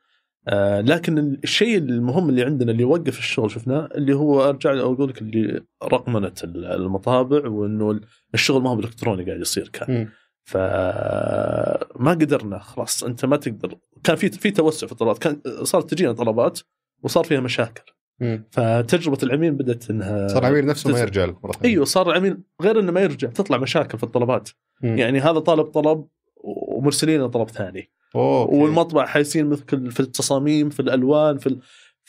آه، لكن الشيء المهم اللي عندنا اللي يوقف الشغل شفناه اللي هو أرجع أقول لك اللي رقمنة المطابع وإنه الشغل ما هو بالالكتروني قاعد يصير كان. مم. فما قدرنا خلاص انت ما تقدر كان في في توسع في الطلبات كان صارت تجينا طلبات وصار فيها مشاكل مم. فتجربة العميل بدأت إنها صار العميل نفسه ما يرجع لك مرة ثانية أيوه صار العميل غير إنه ما يرجع تطلع مشاكل في الطلبات مم. يعني هذا طالب طلب ومرسلين طلب ثاني أوكي. والمطبع حيصير مثل في التصاميم في الألوان في.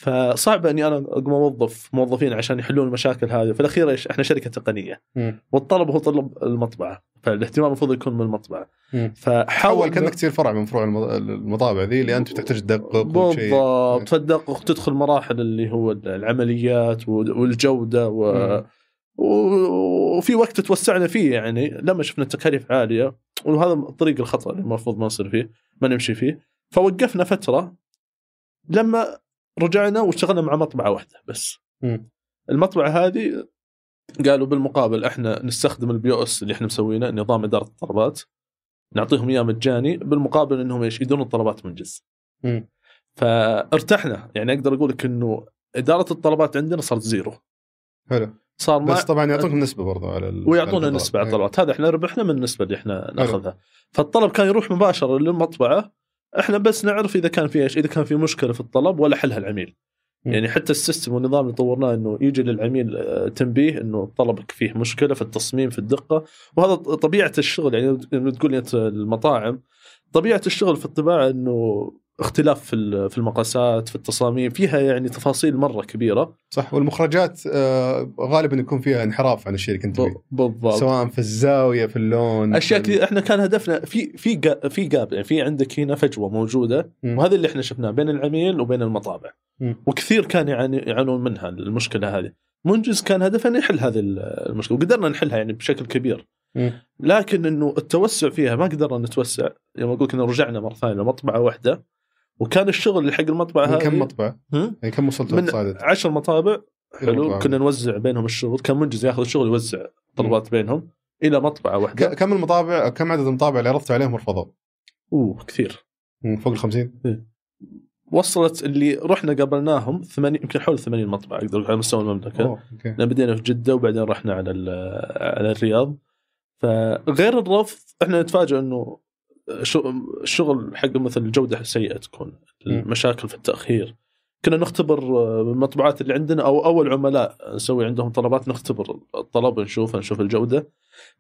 فصعب إني أنا أقوم أوظف موظفين عشان يحلون المشاكل هذه في الأخير إيش؟ إحنا شركة تقنية مم. والطلب هو طلب المطبعة فالاهتمام المفروض يكون من المطبعة. فحاول كأنك تصير فرع من فروع الم- المطابع ذي اللي أنت تحتاج تدقق. بالضبط فتدقق تدخل مراحل اللي هو العمليات والجودة. و- وفي وقت توسعنا فيه يعني لما شفنا التكاليف عالية وهذا الطريق الخطأ اللي المفروض ما نصير فيه ما نمشي فيه فوقفنا فترة لما رجعنا واشتغلنا مع مطبعة واحدة بس. مم. المطبعة هذه قالوا بالمقابل إحنا نستخدم ال POS اللي إحنا مسوينه نظام إدارة الطلبات. نعطيهم إياه مجاني بالمقابل إنهم إيش يديرون الطلبات من جزء. فارتحنا. يعني أقدر أقول لك إنه إدارة الطلبات عندنا صارت zero. حلو. صار بس طبعا يعطونكم نسبة برضو على ال- ويعطونا على نسبة على الطلب. الطلبات. هذا إحنا ربحنا من النسبة اللي إحنا ناخذها. فالطلب كان يروح مباشرة للمطبعة إحنا بس نعرف إذا كان في إيش إذا كان في مشكلة في الطلب ولا حلها العميل. يعني حتى السيستم والنظام اللي طورناه إنه يجي للعميل آه، تنبيه إنه طلبك فيه مشكلة في التصميم في الدقة وهذا طبيعة الشغل يعني لما تقول أنت المطاعم طبيعة الشغل في الطباعة إنه اختلاف في في المقاسات في التصاميم فيها يعني تفاصيل مرة كبيرة. صح والمخرجات آه، غالبا يكون فيها انحراف عن الشيء اللي كنت فيه بالضبط. سواء في الزاوية في اللون أشياء في إحنا كان هدفنا في في في جاب يعني في عندك هنا فجوة موجودة مم. وهذا اللي إحنا شفناه بين العميل وبين المطابع. مم. وكثير كان يعانون منها المشكلة هذه. منجز كان هدفه إنه يحل هذه المشكلة وقدرنا نحلها يعني بشكل كبير. مم. لكن إنه التوسع فيها ما قدرنا نتوسع. يوم أقول لك إنه رجعنا مرة ثانية لمطبعة واحدة. وكان الشغل اللي حق المطبعة هذه كم مطبعة؟ يعني كم وصلتوا من صعدت؟ عشر مطابع. حلو مطبعة. كنا نوزع بينهم الشغل. كان منجز ياخذ الشغل يوزع طلبات بينهم إلى مطبعة واحدة. كم المطابع كم عدد المطابع اللي عرضتوا عليهم رفضوا؟ أوه كثير. فوق ال 50 وصلت اللي رحنا قابلناهم 80 يمكن حول 80 مطبعة أقدر على مستوى المملكة. أوه أوكي. لأن بدينا في جدة وبعدين رحنا على على الرياض. فغير الرفض إحنا نتفاجئ إنه الشغل حق مثل الجودة سيئه تكون المشاكل في التأخير. كنا نختبر المطبوعات اللي عندنا أو أول عملاء نسوي عندهم طلبات نختبر الطلب نشوف نشوف الجودة.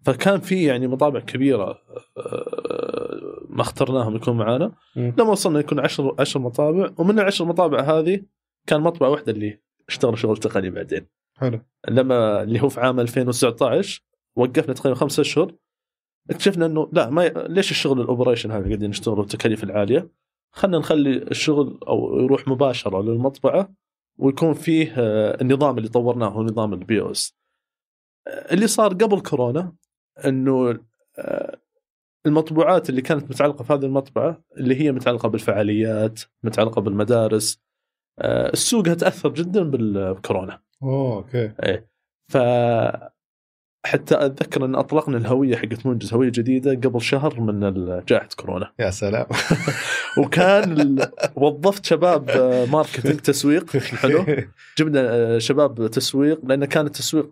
فكان في يعني مطابع كبيرة آه، ما اخترناهم يكون معانا. لما وصلنا يكون 10 10 مطابع ومن العشر مطابع هذه كان مطبعه واحدة اللي اشتغل شغل تقني بعدين. حلو. لما اللي هو في عام 2019 وقفنا تقريبا خمسة أشهر. اكتشفنا إنه لا ما ي... ليش الشغل ال operation هذا قاعدين نشتغله التكاليف العالية؟ خلينا نخلي الشغل أو يروح مباشرة للمطبعة ويكون فيه آه، النظام اللي طورناه هو نظام ال POS. اللي صار قبل كورونا إنه آه، المطبوعات اللي كانت متعلقة في هذه المطبعة اللي هي متعلقة بالفعاليات متعلقة بالمدارس آه، السوق تاثر جدا بالكورونا. أوه أوكي. ف حتى أتذكر أن أطلقنا الهوية حقت منجز هوية جديدة قبل شهر من جائحة كورونا. يا سلام. وكان. وظفت شباب آه، marketing تسويق. حلو. جبنا آه، شباب تسويق لأن كان التسويق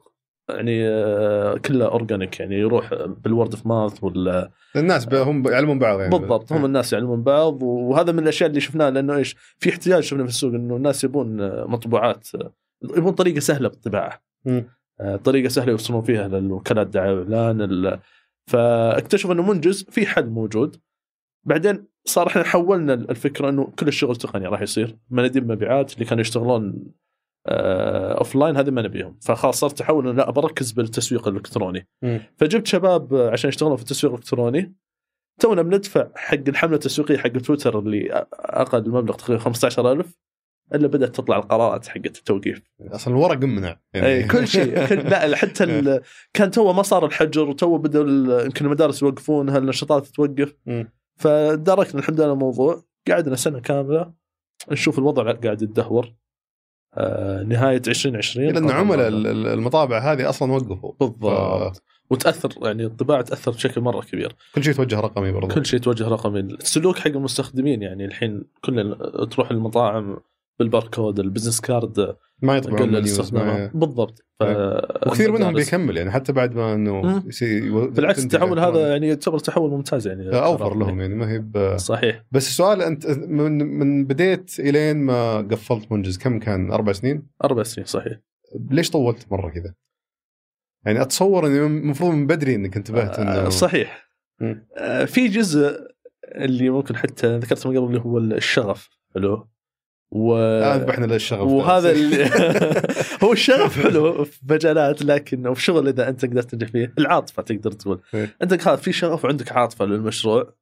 يعني آه، كله organic يعني يروح بال word of mouth وال الناس هم يعلمون بعض يعني. بالضبط هم الناس يعلمون بعض. وهذا من الأشياء اللي شفناها لأنه إيش في احتياج شفنا في السوق إنه الناس يبون مطبوعات يبون طريقة سهلة بالطباعة. طريقة سهلة يوصلون فيها للوكالات دعاية واعلان ال- فاكتشفوا إنه منجز في حل موجود. بعدين صار إحنا حولنا الفكرة إنه كل الشغل تقني راح يصير. مناديب مبيعات اللي كانوا يشتغلون offline هذه ما نبيهم. فخلاص صرت احول إنه لا بركز بالتسويق الإلكتروني. مم. فجبت شباب آه، عشان يشتغلون في التسويق الإلكتروني. تونا بندفع حق الحملة التسويقية حق تويتر اللي أقل المبلغ تقريبا 15000 إلا بدأت تطلع القرارات حقت التوقيف. أصلا الورق منع. اي إيه، كل شيء. كل لا حتى ال... كان تو ما صار الحجر وتو ال- يمكن المدارس يوقفون هالنشاطات توقف مم. فتداركنا الحمد لله الموضوع. قعدنا سنة كاملة نشوف الوضع قاعد يتدهور. آه نهاية 2020 لأن عملاء ال- ال- المطابع هذه أصلا وقفوا. بالضبط. وتأثر يعني الطباعة تأثر بشكل مرة كبير. كل شيء توجه رقمي برضو. كل شيء توجه رقمي. السلوك حق المستخدمين يعني الحين كل تروح المطاعم بالباركود ال business card ما ما- بالضبط. ف... وكثير منهم بيكمل يعني حتى بعد ما إنه بالعكس التحول. هذا يعني يعتبر تحول ممتاز يعني. أوفر لهم يعني ما هي ب- صحيح. بس السؤال أنت من من بديت إلين ما قفلت منجز كم كان؟ أربع سنين؟ أربع سنين صحيح. ليش طولت مرة كذا؟ يعني أتصور انه المفروض من بدري إنك انتبهت انه آه صحيح. مم. آه في جزء اللي ممكن حتى ذكرت من قبل اللي هو الشغف حلو؟ و... آه ذبحنا للشغف وهذا اللي هو الشغف حلو في مجالات لكن في شغل إذا أنت قدرت تنجح فيه العاطفة تقدر تقول إيه. عندك خلاص في شغف وعندك عاطفة للمشروع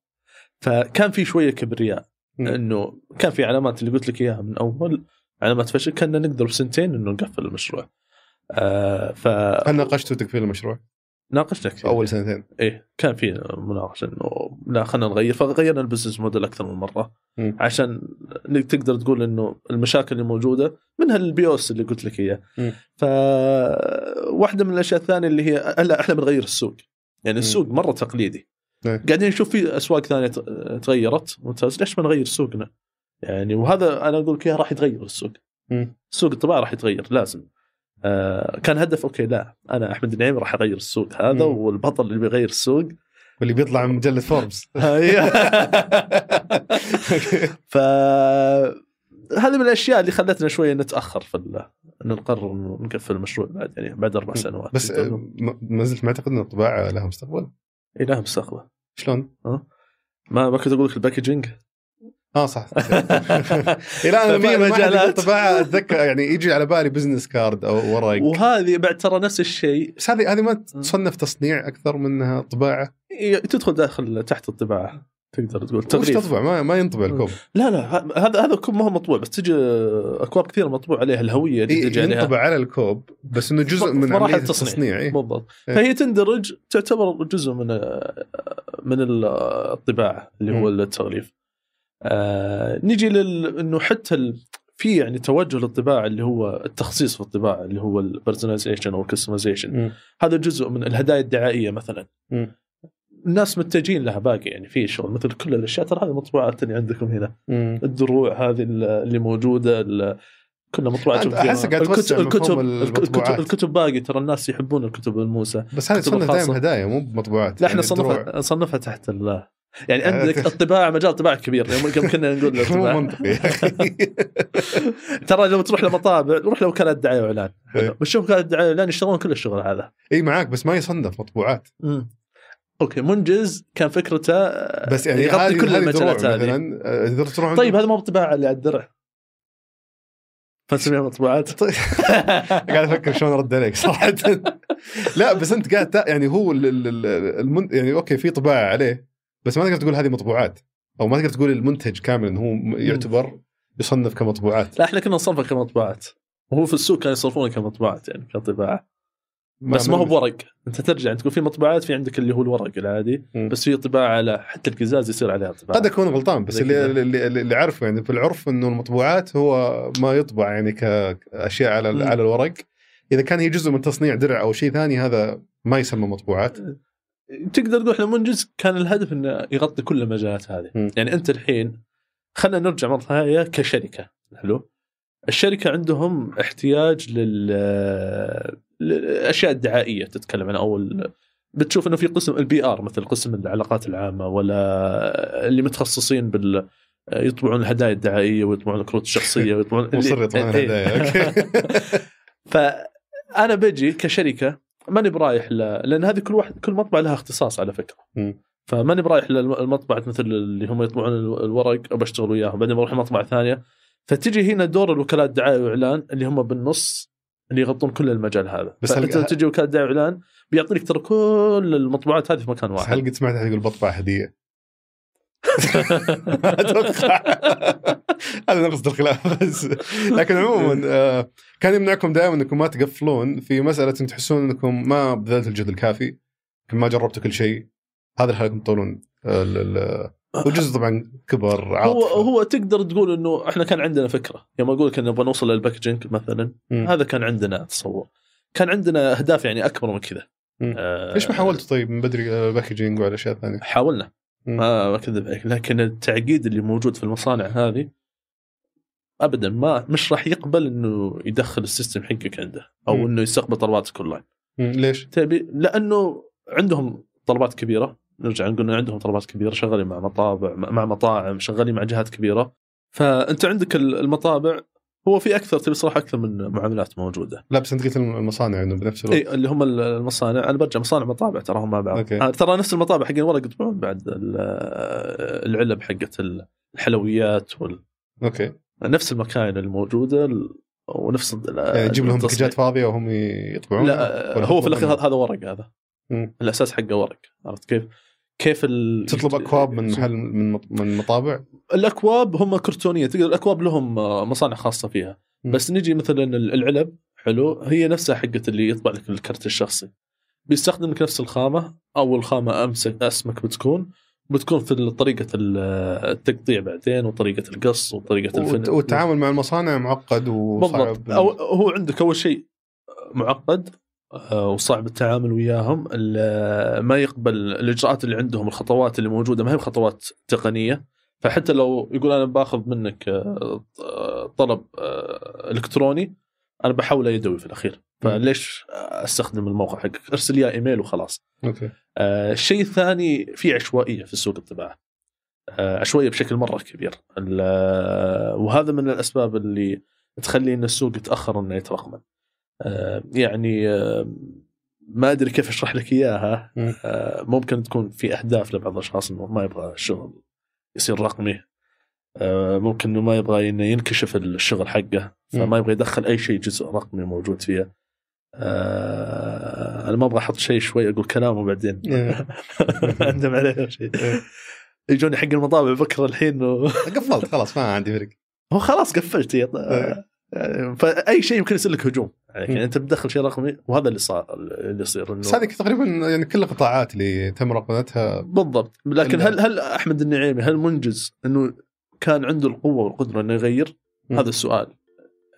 فكان في شوية كبرياء مم. إنه كان في علامات اللي قلت لك إياها من أول علامات فشل كنا نقدر بسنتين إنه نقفل المشروع آه فناقشنا هل ناقشتوا تقفيل المشروع؟ كثير أول سنتين. إيه كان في مناقشة إنه لا خلينا نغير فغيرنا ال business model أكثر من مرة. مم. عشان تقدر تقول إنه المشاكل الموجوده منها ال POS اللي قلت لك إياه. فواحده من الأشياء الثانية اللي هي لا إحنا بنغير السوق. يعني السوق مرة تقليدي. إيه. قاعدين نشوف في أسواق ثانية تغيرت. ممتاز. ليش ما نغير سوقنا؟ يعني وهذا أنا أقول لك راح يتغير السوق. سوق الطباعة راح يتغير لازم. كان هدف أوكي لا أنا أحمد النعيمي راح اغير السوق هذا مم. والبطل اللي بيغير السوق. واللي بيطلع من مجلة فوربس. ف هذه من الأشياء اللي خلتنا شوية نتأخر في نقرر نقفل المشروع بعد يعني بعد أربع سنوات. بس آه، ما زلت معتقد إن الطباعة لها مستقبل. اي لها مستقبل. شلون؟ ما ما كنت أقول لك ال packaging؟ آه صح لا أنا في مجالات. طباعه أتذكر يعني يجي على بالي business card أو ورق. وهذه بعد ترى نفس الشيء. بس هذه هذه ما تصنف تصنيع أكثر منها طباعة؟ تدخل داخل تحت الطباعة تقدر تقول وش تغليف تطبع؟ ما, ما ينطبع الكوب. لا لا هذا هذا كوب ما هو مطبوع بس تجي أكواب كثيرة مطبوع عليها الهوية اللي تجي عليها. ينطبع على الكوب بس إنه جزء من مراحل عملية التصنيع. التصنيع إيه؟ بالضبط. إيه. فهي تندرج تعتبر جزء من من الطباعة اللي هو. التغليف آه نجي لل إنه حتى ال... في يعني توجه للطباعة اللي هو التخصيص في الطباعة اللي هو ال personalization أو ال customization. هذا جزء من الهدايا الدعائية مثلا مم. الناس متجهين لها باقي يعني في شغل مثل كل الأشياء ترى هذه مطبوعات اللي عندكم هنا مم. الدروع هذه اللي موجودة كلها مطبوعات أحس قاعد الكتب الكتب. الكتب الكتب باقي ترى الناس يحبون الكتب الموسى بس هذه تصنف. دائما هدايا مو بمطبوعات لا إحنا يعني الدروع. نصنفها نصنفها تحت ال يعني آه، عندك الطباعة مجال طباعه كبير. يوم كنا نقول مو الطباعة. منطقي. ترى لو تروح لمطابع روح لوكالات دعاية وإعلان. إيه. بس شوف وكالات دعاية وإعلان يشتغلون كل الشغل هذا. اي معاك بس ما يصنف مطبوعات. مم. أوكي منجز كان فكرته بس يعني يغطي كل المجالات هذه. آه، طيب هذا مو بالطباعه اللي على الدرع. فنسميها مطبوعات. قاعد أفكر شلون ارد عليك صراحة. لا بس أنت قاعد يعني هو المن... يعني أوكي في طباعة عليه. بس ما تقدر تقول هذه مطبوعات. أو ما تقدر تقول المنتج كامل انه هو م- يعتبر يصنف كمطبوعات. لا إحنا كنا نصنفها كمطبوعات. وهو في السوق كانوا يصرفونها كمطبوعات يعني كطباعة. بس ما هو بورق. أنت ترجع تقول في مطبوعات في عندك اللي هو الورق العادي مم. بس في طباعة على حتى القزاز يصير عليها طباعة. قد اكون غلطان. بس اللي. اللي, اللي اللي عارفه يعني في العرف إنه المطبوعات هو ما يطبع يعني كأشياء على مم. على الورق. إذا كان هي جزء من تصنيع درع أو شيء ثاني هذا ما يسمى مطبوعات. تقدر تقول إحنا منجز كان الهدف إنه يغطي كل المجالات هذه. مم. يعني أنت الحين خلينا نرجع مرة ثانية كشركة. حلو؟ الشركة عندهم احتياج لل للأشياء الدعائية تتكلم عن أو ال- بتشوف إنه في قسم ال PR مثل قسم العلاقات العامة ولا اللي متخصصين بال يطبعون الهدايا الدعائية ويطبعون الكروت الشخصية ويطبعون مصر يطبعون إيه. هدايا أوكي. فأنا بجي كشركة ماني برايح ل... لأن هذه كل واحد كل مطبعه لها اختصاص على فكرة. فماني برايح للمطبعه مثل اللي هم يطبعون ال- الورق ابشتغل وياهم. بعدين بروح مطبعه ثانية. فتجي هنا دور الوكالات دعايه وإعلان اللي هم بالنص اللي يغطون كل المجال هذا. بس بس هل- فأنت تجي وكالة دعايه وإعلان بيعطي لك ترى كل المطبوعات هذه في مكان واحد. هل قد سمعت احد يقول بطبع هدية؟ أتوقع. هذا نقصد الخلاف بس. لكن عموما آه، كان يمنعكم دائما إنكم ما تقفلون في مسألة إن تحسون إنكم ما بذلتوا الجهد الكافي يمكن ما جربتوا كل شيء هذا اللي خلاكم تطولون وجزء طبعا كبر عاطفة هو هو تقدر تقول إنه إحنا كان عندنا فكرة يوم أقول لك نبغى نوصل للباكجينج مثلا مم. هذا كان عندنا تصور كان عندنا أهداف يعني أكبر من كذا. آه، ليش ما حاولتوا طيب من بدري آه، packaging وعلى أشياء ثانية؟ حاولنا. ما ما اكذب عليك لكن التعقيد اللي موجود في المصانع هذه ابدا ما مش راح يقبل إنه يدخل ال system حقك عنده أو. إنه يستقبل طلباتك اونلاين. ليش؟ تبي لأنه عندهم طلبات كبيرة نرجع نقول عندهم طلبات كبيرة شغالين مع مطابع مع مطاعم شغالين مع جهات كبيرة فأنت عندك المطابع هو في أكثر تبي صراحة أكثر من معاملات موجودة لا بس أنت قلت المصانع إنه بنفس الوقت إي اللي هم المصانع أنا برجع مصانع مطابع تراهم مع بعض أوكي. آه، ترى نفس المطابع حقين ورق يطبعون بعد ال- العلب حقت الحلويات وال... أوكي نفس المكاين الموجودة ال- ونفس يعني تجيب لهم. packages فاضية وهم يطبعون لا هو في الأخير هذا ورق هذا مم. الأساس حقه ورق عرفت كيف؟ كيف ال... تطلب أكواب من محل من من مطابع الأكواب هم كرتونية تقدر الأكواب لهم مصانع خاصة فيها م. بس نجي مثلا العلب حلو هي نفسها حقت اللي يطبع لك الكرت الشخصي بيستخدم لك نفس الخامة أو الخامه أمسك أسمك بتكون بتكون في طريقة ال- التقطيع بعدين وطريقة القص وطريقة الفن. والتعامل مع المصانع معقد وصعب. بالضبط. أو هو عندك أول شيء معقد آه، وصعب التعامل وياهم. ما يقبل الإجراءات اللي عندهم الخطوات اللي موجودة ما هي خطوات تقنية. فحتى لو يقول أنا باخذ منك آه، آه، طلب إلكتروني أنا بحوله يدوي في الأخير. فليش استخدم الموقع حقك؟ ارسل لي إيميل وخلاص. أوكي. آه، الشيء الثاني في عشوائية في سوق الطباعة. آه، عشوائية بشكل مرة كبير. آه، وهذا من الأسباب اللي تخلي إن السوق يتأخر إنه يترقمن آه، يعني آه، ما أدري كيف أشرح لك إياها. آه، ممكن تكون في أهداف لبعض الأشخاص إنه ما يبغى الشغل يصير رقمي. آه، ممكن إنه ما يبغى إنه ينكشف الشغل حقه. فما يبغى يدخل أي شيء جزء رقمي موجود فيه آه، أنا ما أبغى أحط شيء شوي أقول كلام وبعدين إيه. أندم عليه شيء إيه. يجوني حق المطابع بكرة الحين و... قفلت خلاص ما عندي فرق هو خلاص قفلت. يعني فأي شيء يمكن يصير لك هجوم يعني مم. أنت بتدخل شيء رقمي وهذا اللي صار اللي يصير انه بس هذه تقريبا يعني كل القطاعات اللي تم رقمنتها بالضبط لكن هل هل أحمد النعيمي هل منجز إنه كان عنده القوة والقدرة إنه يغير؟ هذا السؤال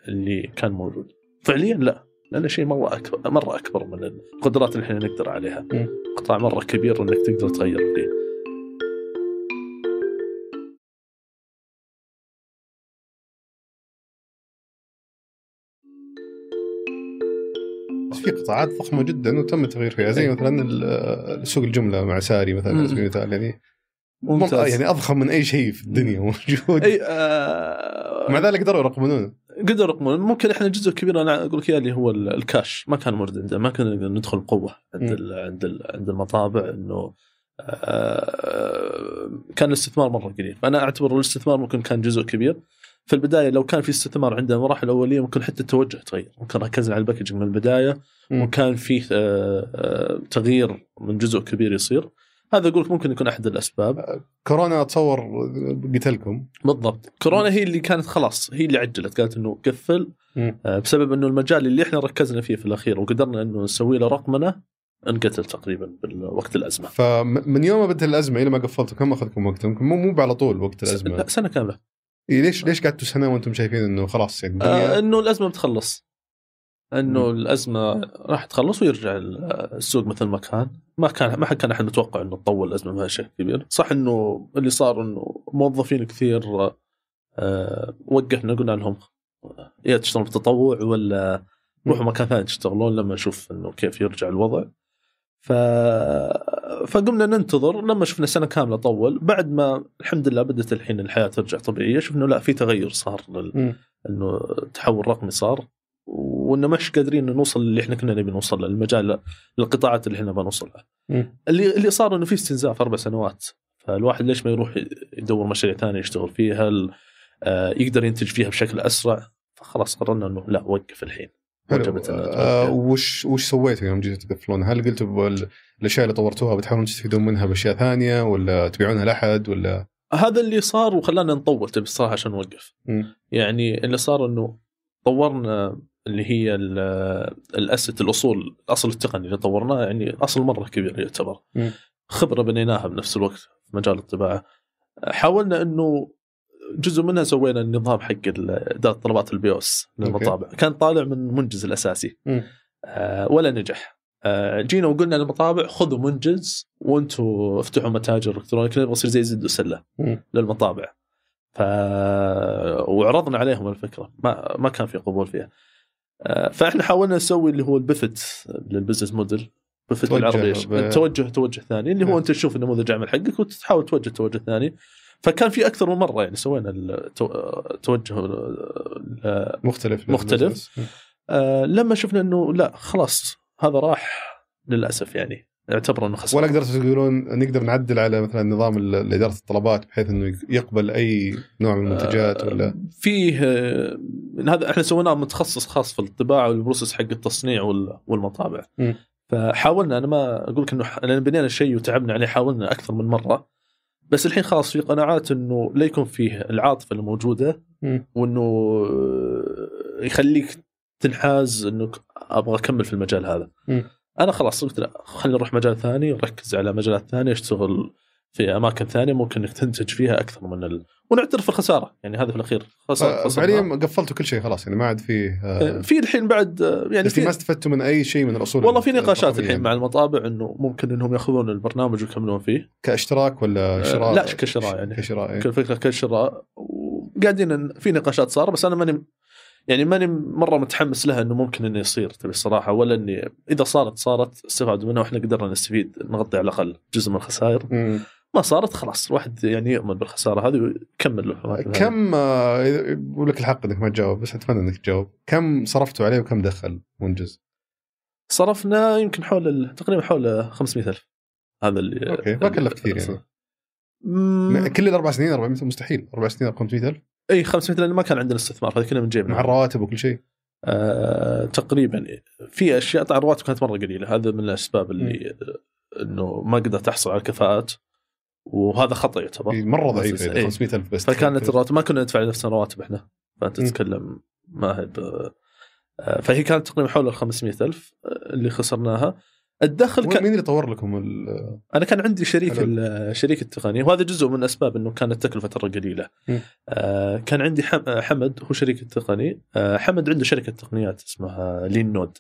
اللي كان موجود فعليا لا لأنه شيء مرة اكبر مرة أكبر من القدرات اللي إحنا نقدر عليها. قطاع مرة كبير إنك تقدر تغير فيه بس في قطاعات ضخمه جدا وتم التغيير فيها. زي مثلا ال- سوق الجملة مع ساري مثلا. على سبيل المثال يعني ممتاز. يعني أضخم من أي شيء في الدنيا. موجود. أي آه مع ذلك قدروا يرقمونه قدر يقومون ممكن إحنا جزء كبير أنا أقول لك إياه اللي هو ال- الكاش. ما كان موجود عندنا ما كنا نقدر ندخل بقوه عند مم. ال عند ال عند المطابع إنه آه، كان الاستثمار مرة قليل. فانا أعتبر الاستثمار ممكن كان جزء كبير. في البداية لو كان في استثمار عندنا مراحل أولية ممكن حتى التوجه تغير. ممكن ركزنا على ال packaging من البداية. وكان فيه آه، آه، تغيير من جزء كبير يصير. هذا أقول لك ممكن يكون أحد الأسباب. كورونا اتصور قتلكم. بالضبط. كورونا هي اللي كانت خلاص هي اللي عجلت قالت إنه قفل. آه، بسبب إنه المجال اللي إحنا ركزنا فيه في الأخير وقدرنا إنه نسوي له رقمنه انقتل تقريبا بالوقت الأزمة. فمن يوم ما بدت الأزمة إلى ما قفلتوا كم أخذكم وقت؟ مو مو على طول وقت الأزمة. لا سنة كاملة. إيه ليش ليش قعدتوا سنة وأنتم شايفين إنه خلاص يعني آه إنه الأزمة بتخلص. إنه. الأزمة راح تخلص ويرجع السوق مثل ما كان. ما كان ما حد كان أحد متوقع إنه تطول الأزمة شيء كبير. صح إنه اللي صار إنه موظفين كثير آه وقفنا قلنا لهم يا تشتغلون بالتطوع ولا روحوا مكان ثاني تشتغلون لما نشوف إنه كيف يرجع الوضع. ف... فقمنا ننتظر. لما شفنا سنة كاملة طول بعد ما الحمد لله بدأت الحين الحياة ترجع طبيعية شفنا لا في تغير صار لل... إنه تحول رقمي صار. وإنه مش قادرين نوصل اللي إحنا كنا نبي نوصل له المجال للقطاعات اللي إحنا بنوصل لها. اللي اللي صار إنه في استنزاف أربع سنوات فالواحد ليش ما يروح يدور مشاريع ثانية يشتغل فيها آه، يقدر ينتج فيها بشكل أسرع فخلاص قررنا إنه لا وقف الحين آه توقف. وش وش سويتوا يوم جيتوا تقفلون؟ هل قلتوا الأشياء اللي طورتوها بتحاولون تستفيدون منها بأشياء ثانية ولا تبيعونها لأحد ولا هذا اللي صار وخلانا نطول تبي الصراحة عشان نوقف مم. يعني اللي صار إنه طورنا اللي هي ال- الاسيت الأصول الاصل التقني اللي طورناه يعني أصل مرة كبير يعتبر. مم. خبرة بنيناها بنفس الوقت في مجال الطباعة. حاولنا إنه جزء منها سوينا النظام حق إدارة طلبات البيوس للمطابع كان طالع من منجز الأساسي. آه ولا نجح. آه جينا وقلنا للمطابع خذوا منجز وأنتم افتحوا متاجر إلكترونية نبغى يصير زي زد وسلة. للمطابع. ف وعرضنا عليهم الفكرة. ما ما كان في قبول فيها. فاحنا حاولنا نسوي اللي هو ال pivot لل business model pivot ب- توجه توجه ثاني اللي هو نعم. أنت تشوف النموذج عمل حقك وتحاول توجه توجه ثاني. فكان في أكثر من مرة يعني سوينا التوجه مختلف مختلف. آه، لما شفنا إنه لا خلاص هذا راح للأسف يعني. اعتبر انه خسر ولا قدرتوا تقولون نقدر نعدل على مثلا نظام اداره الطلبات بحيث إنه يقبل أي نوع من المنتجات ولا فيه آه، هذا إحنا سويناه متخصص خاص في الطباعة والبروسس حق التصنيع وال- والمطابع مم. فحاولنا أنا ما أقول لك إنه لأن بنينا شيء وتعبنا عليه حاولنا أكثر من مرة بس الحين خلاص في قناعات إنه لا يكون فيه العاطفة الموجودة. وإنه آه، يخليك تنحاز إنك أبغى أكمل في المجال هذا مم. أنا خلاص قلت لا خلينا نروح مجال ثاني وركز على مجالات ثانية اشتغل في أماكن ثانية ممكن إنك تنتج فيها أكثر من ال... ونعترف في الخسارة يعني هذا في الأخير خساره آه،. فعليا قفلتوا كل شيء خلاص يعني ما عاد فيه آه، في الحين بعد آه، يعني في ما استفدتوا من أي شيء من الأصول والله في نقاشات الحين يعني. مع المطابع إنه ممكن إنهم يأخذون البرنامج ويكملون فيه كاشتراك ولا شراء؟ لا، كشراء يعني. كشراء إيه. كل فكره كشراء وقاعدين في نقاشات صار بس أنا ماني يعني ماني مرة متحمس لها إنه ممكن إنه يصير تبي الصراحة ولا إني إذا صارت صارت استفادوا منها وإحنا قدرنا نستفيد نغطي على الأقل جزء من الخسائر. مم. ما صارت خلاص الواحد يعني يؤمن بالخسارة هذه ويكمل له. كم آه، يقول لك الحق إنك ما تجاوب بس أتمنى إنك تجاوب. كم صرفتوا عليه وكم دخل منجز؟ صرفنا يمكن حول ال... تقريبا حول 500000 هذا اللي أوكي ما كلف كثير يعني. كل الأربع سنين 400 مستحيل. أربع سنين 500000 إي 500 لأن ما كان عندنا استثمار هذا كنا من جيبنا. مع الرواتب وكل شيء. آه تقريبا في أشياء طبعا الرواتب كانت مرة قليلة هذا من الأسباب اللي إنه ما قدرت أحصل على الكفاءات وهذا خطأ يعتبر. مرة ضعيف يعني إيه. 500000 بس. فكانت الرواتب ما كنا ندفع لنفسنا رواتب إحنا فأنت. تتكلم ما هي آه، فهي كانت تقريبا حول ال 500000 اللي خسرناها. الدخل كان مين اللي طور لكم ال- أنا كان عندي شريك شريك التقنيه وهذا جزء من أسباب إنه كانت التكلفة ترى قليلة. آه كان عندي حم- حمد هو شريك التقني آه حمد عنده شركة تقنيات اسمها لين نود.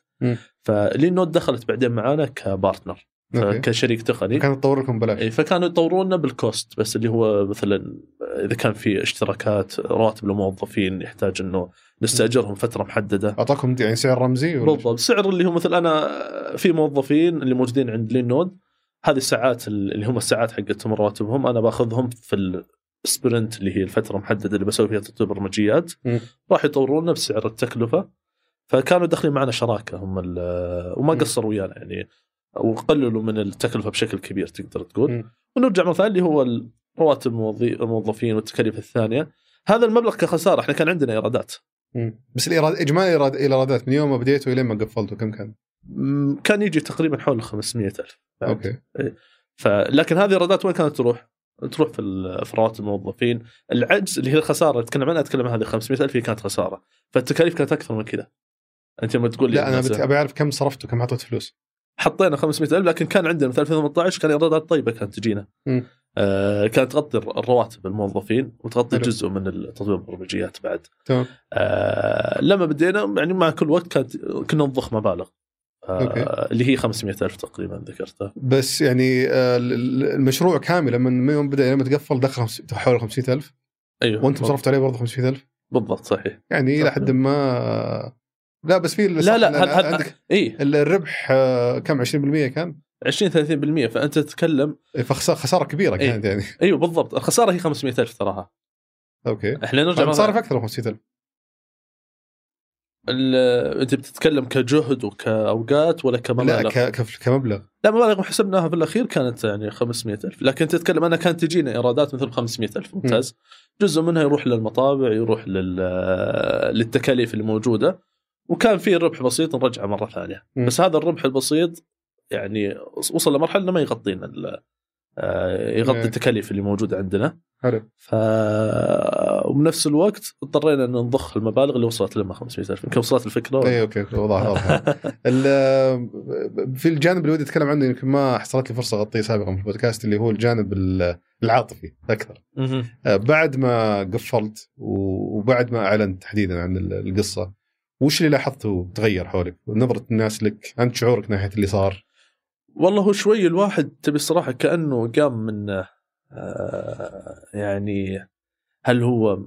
فلين نود دخلت بعدين معانا ك partner. كشريك تقني. كانت تطور لكم ببلاش. إيه، فكانوا يطورونا بال cost بس اللي هو مثلا إذا كان في اشتراكات رواتب الموظفين يحتاج إنه نستأجرهم فترة محددة. أعطاكم يعني سعر رمزي ولا بالضبط. سعر اللي هو مثل أنا في موظفين اللي موجودين عند لين نود هذه الساعات اللي هم الساعات حقتهم رواتبهم أنا باخذهم في ال sprint اللي هي الفترة المحدده اللي بسوي فيها تطوير برمجيات. راح يطورونا بسعر التكلفة. فكانوا داخلين معنا شراكة هم وما. قصروا ويانا يعني وقللوا من التكلفة بشكل كبير تقدر تقول. مم. ونرجع مرة ثانية اللي هو رواتب الموظفين والتكاليف الثانية. هذا المبلغ كخسارة إحنا كان عندنا إيرادات. بس الإيراد... اجمالي إيراد- الايرادات من يوم ما بديتوا الين ما قفلتوا كم كان؟ كان يجي تقريبا حول 500000 أوكي. فلكن هذه الإيرادات وين كانت تروح؟ تروح في في رواتب الموظفين، العجز اللي هي الخسارة اللي اتكلم عنها أتكلم عن هذه 500000 هي كانت خسارة، فالتكاليف كانت أكثر من كذا. أنت لما تقول لي لا أنا بت... أبي أعرف كم صرفتوا كم حطيت فلوس. حطينا 500000 لكن كان عندنا مثلا 2018 كان إيرادات طيبة كانت تجينا. مم. آه كانت تغطي الرواتب الموظفين وتغطي حلو. جزء من التطوير البرمجيات بعد. تمام آه لما بدينا يعني مع كل وقت كانت كنا نضخ مبالغ. أوكي. آه اللي هي 500000 تقريبا ذكرتها. بس يعني آه، ال- ال- المشروع كامل من يوم بدأ لما تقفل دخل حوالي 50000 أيوه وأنتم صرفتوا عليه برضه 500000 بالضبط صحيح. يعني إلى. حد ما لا بس في لا لا هل هل عندك اي الربح آه، كم؟ 20% كان؟ 20 30% فأنت تتكلم فخساره كبيرة إيه. كانت يعني. أيوه بالضبط. الخسارة هي 500000 تراها أوكي. إحنا نرجع طيب صار أكثر من 500000 ال- أنت بتتكلم كجهد وكأوقات ولا لا كمبالغ ك... ك... كمبلغ. لا مبالغ حسبناها في الأخير كانت يعني 500000 لكن تتكلم أنا كانت تجينا إيرادات مثل 500000 ممتاز. جزء منها يروح للمطابع يروح لل... للتكاليف اللي موجوده وكان في ربح بسيط نرجعه مرة ثانية. مم. بس هذا الربح البسيط يعني وصل لمرحلة إنه ما يغطينا آه، يغطي إيه. التكاليف اللي موجودة عندنا. حلو. ف وبنفس الوقت اضطرينا ان نضخ المبالغ اللي وصلت لما 500000 يمكن وصلت الفكرة اي أوكي واضح في الجانب اللي ودي أتكلم عنه يمكن ما حصلت لي فرصة أغطيه سابقا في البودكاست اللي هو الجانب ال- العاطفي أكثر. آه، بعد ما قفلت وبعد ما أعلنت تحديدا عن ال- القصة وش اللي لاحظته تغير حولك؟ نظرة الناس لك، أنت شعورك ناحية اللي صار؟ والله هو شوي الواحد تبي الصراحة كأنه قام من آه، يعني هل هو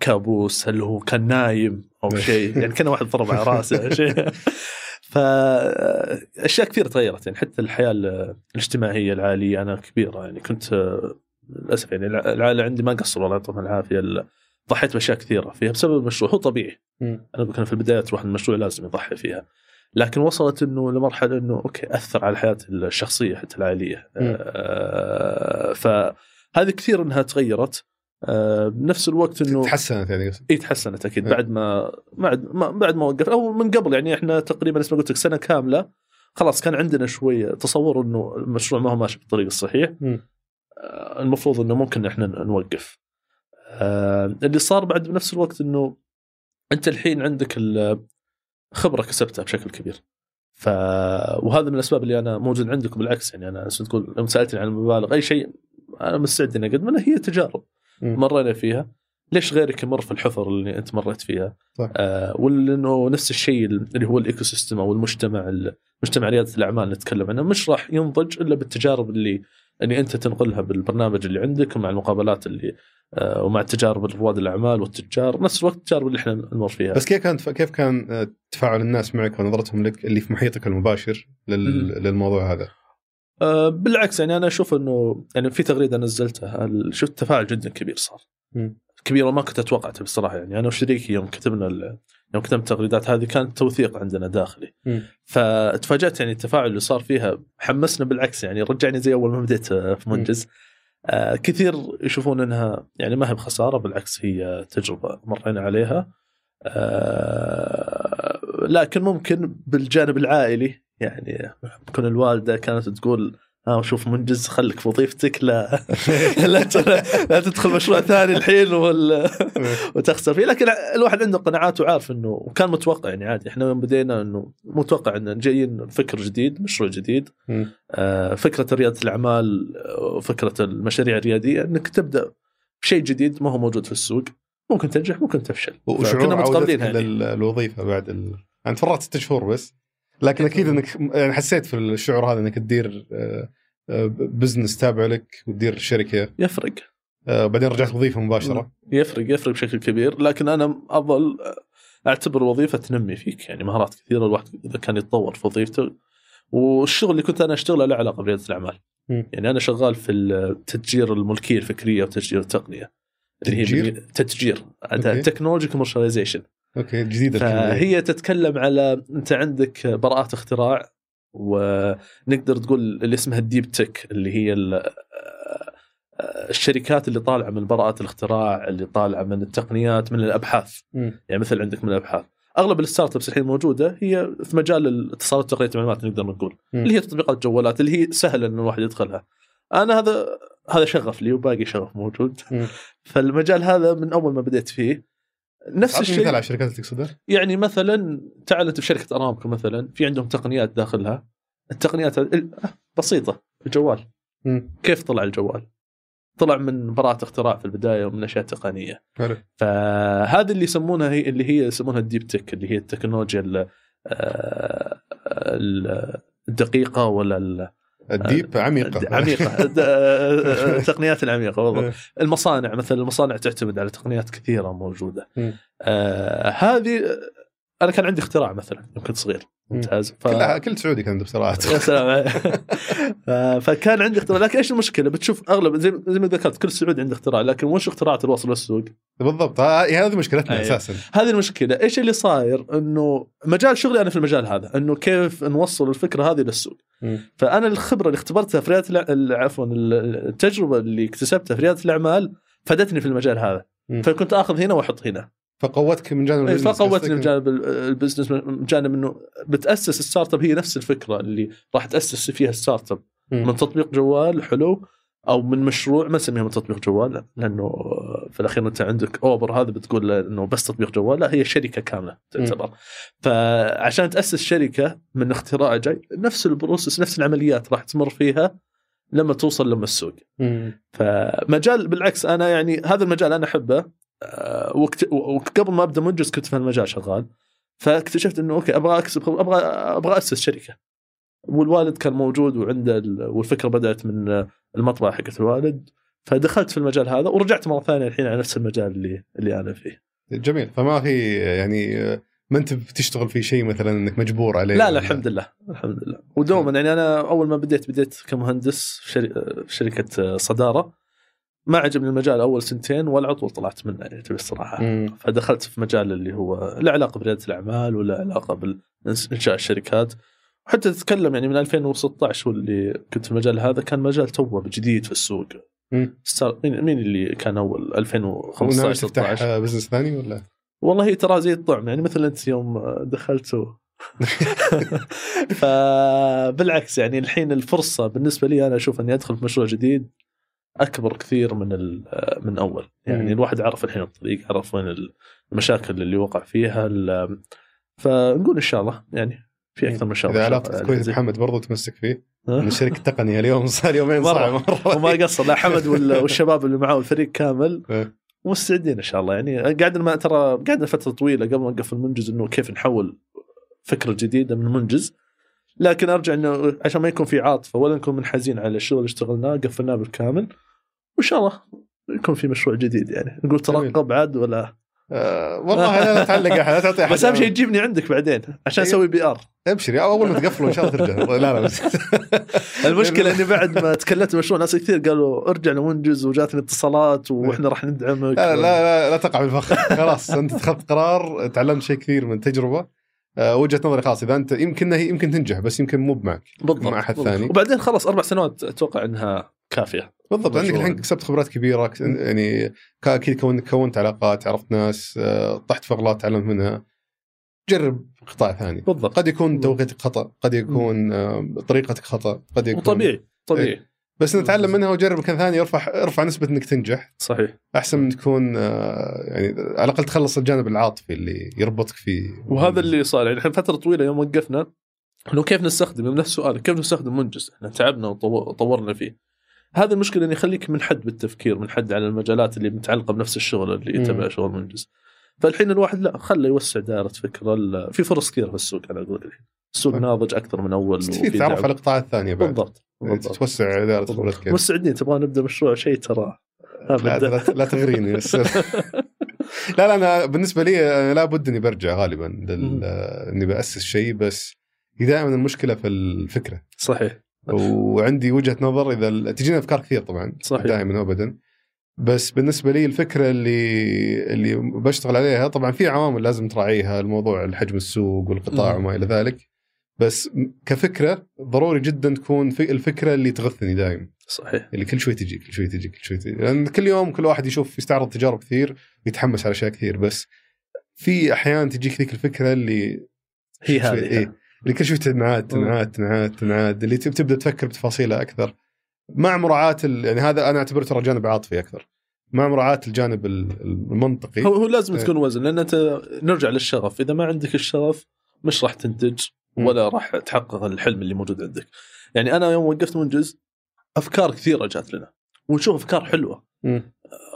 كابوس هل هو كان نايم أو شيء يعني كان واحد ضرب على رأسه أو شيء فاشياء كثير تغيرت يعني حتى الحياة ال- الاجتماعية العالية أنا كبيرة يعني كنت آه، للأسف يعني الع- العائلة عندي ما قصروا الله يعطيهم العافية ال- ضحيت بأشياء كثيرة فيها بسبب المشروع هو طبيعي. أنا كان في البداية تروح المشروع لازم يضحي فيها. لكن وصلت إنه لمرحلة إنه أوكي أثر على حياتي الشخصية حتى العائلية. آه فهذه كثير إنها تغيرت. آه بنفس الوقت إنه تحسنت يعني إي تحسنت أكيد. بعد ما بعد ما بعد ما وقف أو من قبل يعني إحنا تقريبا مثل ما قلت لك سنة كاملة. خلاص كان عندنا شوية تصور إنه المشروع ما هو ماشي بالطريق الصحيح. آه، المفروض إنه ممكن إحنا نوقف. آه، اللي صار بعد بنفس الوقت إنه أنت الحين عندك الخبره كسبتها بشكل كبير ف وهذا من الأسباب اللي أنا موجود عندكم بالعكس يعني أنا تقول لما سألتني عن المبالغ أي شيء أنا مستعد إني اقدم لأن هي تجارب. مرينا فيها ليش غيرك يمر في الحفر اللي أنت مريت فيها؟ صح. آه وانه نفس الشيء اللي هو ال ecosystem أو المجتمع مجتمع رياده الأعمال نتكلم عنه مش راح ينضج إلا بالتجارب اللي إني أنت تنقلها بالبرنامج اللي عندك ومع المقابلات اللي آه، ومع تجارب رواد الأعمال والتجار نفس الوقت التجارب اللي إحنا نمر فيها بس كيف كانت كيف كان آه، تفاعل الناس معك ونظرتهم لك اللي في محيطك المباشر لل... للموضوع هذا؟ آه، بالعكس يعني أنا أشوف إنه يعني في تغريدة نزلتها شفت تفاعل جدا كبير صار مم. كبير وما كنت أتوقعته بصراحة يعني أنا وشريكي يوم كتبنا يوم كتبنا التغريدات هذه كانت توثيق عندنا داخلي. فتفاجات يعني التفاعل اللي صار فيها حمسنا بالعكس يعني رجعني زي أول ما بديت آه، في منجز. آه كثير يشوفون إنها يعني ما هي بخسارة بالعكس هي تجربة مرينا عليها. آه لكن ممكن بالجانب العائلي يعني ممكن الوالدة كانت تقول شوف منجز خليك في وظيفتك لا. لا, لا تدخل مشروع ثاني الحين وال... وتخسر فيه. لكن الواحد عنده قناعات وعارف إنه وكان متوقع يعني عادي. إحنا يوم بدينا إنه متوقع ان جايين فكر جديد مشروع جديد. آه، فكرة ريادة الأعمال آه، وفكره المشاريع الريادية إنك تبدأ بشيء جديد ما هو موجود في السوق. ممكن تنجح ممكن تفشل. وشعور عودتك هذه للوظيفه بعد ال... أنا تفرغت ست شهور بس. لكن أكيد. انك يعني حسيت في الشعور هذا إنك تدير آه، آه، بزنس تابع لك وتدير شركة. يفرق. آه، بعدين رجعت وظيفة مباشرة. يفرق يفرق بشكل كبير. لكن أنا أظل أعتبر الوظيفه تنمي فيك يعني مهارات كثيرة الواحد إذا كان يتطور في وظيفته. والشغل اللي كنت أنا أشتغله له علاقة برياده الأعمال. مم. يعني أنا شغال في التتجير الملكية الفكرية وتتجير التقنية. اللي هي تتجير؟ بالإنج- تتجير. technology commercialization أوكي جديدة. فهي تتكلم على أنت عندك براءات اختراع ونقدر تقول اللي اسمها ال deep tech اللي هي ال- الشركات اللي طالعة من براءات الاختراع اللي طالعة من التقنيات من الأبحاث مم. يعني مثل عندك من الأبحاث أغلب ال startups الحين موجودة هي في مجال الاتصالات وتقنيه المعلومات نقدر نقول مم. اللي هي تطبيقات الجوالات اللي هي سهل إن الواحد يدخلها أنا هذا هذا شغف لي وباقي شغف موجود مم. فالمجال هذا من أول ما بديت فيه نفس الشيء. مثال على الشركات اللي تقصدها يعني مثلا تعال انت في شركه ارامكو مثلا في عندهم تقنيات داخلها. التقنيات بسيطة الجوال. مم. كيف طلع الجوال؟ طلع من براءة اختراع في البداية ومن أشياء تقنية. حلو. فهذه اللي يسمونها هي اللي هي يسمونها ال deep tech اللي هي التكنولوجيا ال- آه، ال- الدقيقة ولا ال- الديب عميقة. عميقة. آه، التقنيات العميقة بالضبط المصانع مثلا المصانع تعتمد على تقنيات كثيرة موجودة. مم. آه هذه أنا كان عندي اختراع مثلا يوم كنت صغير. ممتاز. ف... كلها كل سعودي كان عنده اختراعات يا سلام. فكان عندي اختراع لكن إيش المشكلة؟ بتشوف اغلب زي زي ما ذكرت كل سعودي عنده اختراع لكن وش اختراعات الوصل للسوق؟ بالضبط. هذه مشكلتنا أيوة. أساسا. هذه المشكلة. إيش اللي صاير؟ إنه مجال شغلي أنا في المجال هذا. إنه كيف نوصل الفكرة هذه للسوق. مم. فأنا الخبرة اللي اختبرتها في ريادة عفوا ال- التجربة اللي اكتسبتها في ريادة الأعمال فادتني في المجال هذا. مم. فكنت آخذ هنا وأحط هنا. فقوتك من جانب إيه، ال business فقوتني؟ من جانب ال- ال business من جانب إنه بتأسس ال startup هي نفس الفكرة اللي راح تأسس فيها ال startup. من تطبيق جوال حلو أو من مشروع ما نسميها من تطبيق جوال لأنه في الأخير أنت عندك اوبر هذا بتقول إنه بس تطبيق جوال لا هي شركة كاملة تعتبر فعشان تأسس شركة من اختراع جاي نفس ال process نفس العمليات راح تمر فيها لما توصل لما السوق. فمجال بالعكس أنا يعني هذا المجال أنا أحبه آه، وكت- وقبل ما أبدأ منجز كنت في هالمجال شغال. فاكتشفت إنه أوكي أبغى اكسب أبغى أبغى أسس شركة. والوالد كان موجود وعنده ال- والفكرة بدأت من المطبعه حقت الوالد. فدخلت في المجال هذا ورجعت مرة ثانية الحين على نفس المجال اللي اللي أنا فيه. جميل. فما في يعني ما أنت بتشتغل في شيء مثلا إنك مجبور عليه؟ لا لا الحمد لله. الحمد لله. ودوما يعني أنا أول ما بديت بديت كمهندس في شركة صدارة. ما عجبني المجال أول سنتين ولا على طول طلعت منه يعني تبي الصراحة مم. فدخلت في مجال اللي هو له علاقة بريادة الأعمال وله علاقة بانشاء الشركات وحتى تتكلم يعني من 2016 واللي كنت في المجال هذا كان مجال توه جديد في السوق. startup- مين مين اللي كان أول وناوي 2015 تفتح 16 آه، بزنس ثاني ولا؟ والله ترى زي الطعم يعني مثل أنت يوم دخلت فبالعكس يعني الحين الفرصة بالنسبة لي أنا أشوف إني أدخل في مشروع جديد أكبر كثير من ال- من أول. يعني مم. الواحد عرف الحين الطريق عرف وين المشاكل اللي وقع فيها فنقول إن شاء الله. يعني في أكثر من شغله إذا علاقتك كويس محمد برضو تمسك فيه؟ من شركه تقنيه اليوم صار يومين مرة. صعب مرة. وما قصر لا حمد وال- والشباب اللي معاه الفريق كامل إيه. مستعدين إن شاء الله. يعني قاعدين ما ترى قعدنا فتره طويلة قبل ما نقفل منجز إنه كيف نحول فكرة جديدة من منجز. لكن أرجع إنه عشان ما يكون في عاطفة ولا نكون منحازين على الشغل اللي اشتغلناه قفلناه بالكامل وإن شاء الله يكون في مشروع جديد يعني. نقول. ترقب عاد ولا؟ آه والله لا تعلق أحد لا تعطي أحد. بس أهم شيء تجيبني عندك بعدين عشان أيوه. أسوي PR. ابشر أول ما تقفلوا إن شاء الله ترجع. لا لا بس. المشكلة إني بعد ما تكلمت مشروع ناس كثير قالوا ارجع لمنجز وجاتني اتصالات وإحنا راح ندعمك. لا لا لا, لا تقع بالفخ خلاص أنت اتخذت قرار تعلمت شيء كثير من تجربة. وجهة نظري خلاص إذا أنت يمكن هي يمكن تنجح بس يمكن مو معك بالضبط مع بالضبط. ثاني. وبعدين خلاص أربع سنوات أتوقع إنها كافية. بالضبط عندك. الحين كسبت خبرات كبيرة يعني أكيد كون كونت علاقات عرفت ناس آه، طحت في أغلاط تعلمت منها. جرب قطاع ثاني. بالضبط. قد يكون توقيتك خطأ قد يكون آه، طريقتك خطأ قد يكون وطبيعي طبيعي. بس نتعلم منها وجرب مكان ثاني ارفع ارفع نسبة إنك تنجح. صحيح. أحسن من تكون آه، يعني على الأقل تخلص الجانب العاطفي اللي يربطك فيه. وهذا اللي صار يعني إحنا فترة طويلة يوم وقفنا إنه كيف نستخدم من نفس السؤال كيف نستخدم منجز؟ إحنا تعبنا وطورنا فيه. هذه المشكلة إنه يخليك منحد بالتفكير منحد على المجالات اللي متعلقة بنفس الشغل اللي. يتبع شغل منجز. فالحين الواحد لا خله يوسع دائرة فكره في فرص كثيرة في السوق أنا أقول الحين. السوق صح. ناضج أكثر من أول دعم. على القطاعات الثانية بعد. بالضبط. بالضبط. توسع دائره خبرتك مستعدين تبغى نبدأ مشروع شيء ترى. لا, لا, لا تغريني. بس لا لا أنا بالنسبة لي أنا لابد إني برجع غالبا لل... إني بأسس شيء بس دائما المشكلة في الفكرة. صحيح. وعندي وجهة نظر إذا تجينا أفكار كثير طبعا صحيح. دائما وابدا. بس بالنسبة لي الفكرة اللي اللي بشتغل عليها طبعا في عوامل لازم تراعيها الموضوع الحجم السوق والقطاع. وما إلى ذلك. بس كفكرة ضروري جدا تكون في الفكرة اللي تغثني دائما صحيح. اللي كل شوي تجي كل شوي تجي كل شوي تجي. لأن كل يوم كل واحد يشوف يستعرض تجارب كثير ويتحمس على أشياء كثير بس في أحيان تجيك ذيك الفكرة اللي هي هذه إيه. اللي كل شوي تنعاد تنعاد تنعاد تنعاد اللي تب- تبدأ تفكر بتفاصيلها أكثر. مع مراعاة ال... يعني هذا أنا أعتبره ترى جانب عاطفي أكثر. مع مراعاة الجانب ال- المنطقي. هو هو لازم إيه. تكون وزن لأن أنت نرجع للشغف. إذا ما عندك الشغف مش راح تنتج. ولا راح تحقق الحلم اللي موجود عندك. يعني أنا يوم وقفت منجز أفكار كثيرة جات لنا. ونشوف أفكار حلوة. مم.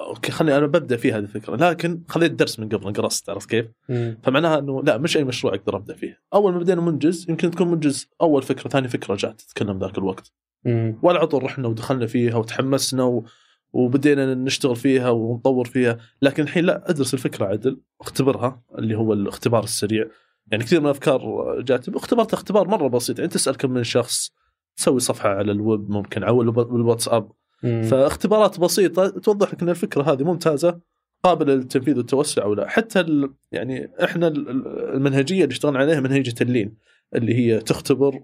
أوكي خليني أنا ببدأ في هذه الفكرة. لكن خذيت درس من قبل قرصت عرفت كيف؟ مم. فمعناها إنه لا مش أي مشروع أقدر أبدأ فيه. أول ما بدينا منجز يمكن تكون منجز أول فكرة ثاني فكرة جات تتكلم ذاك الوقت. مم. ولا عطل رحنا ودخلنا فيها وتحمسنا و... وبدينا نشتغل فيها ونطور فيها. لكن الحين لا أدرس الفكرة عدل أختبرها اللي هو الاختبار السريع. يعني كثير من الأفكار جات اختبرت اختبار مرة بسيط. يعني تسأل كم من شخص تسوي صفحة على الويب ممكن أو الواتساب. فاختبارات بسيطة توضح لك إن الفكرة هذه ممتازة قابلة للتنفيذ والتوسع أو لا. حتى ال... يعني إحنا ال- ال- المنهجية اللي اشتغلنا عليها منهجية اللين اللي هي تختبر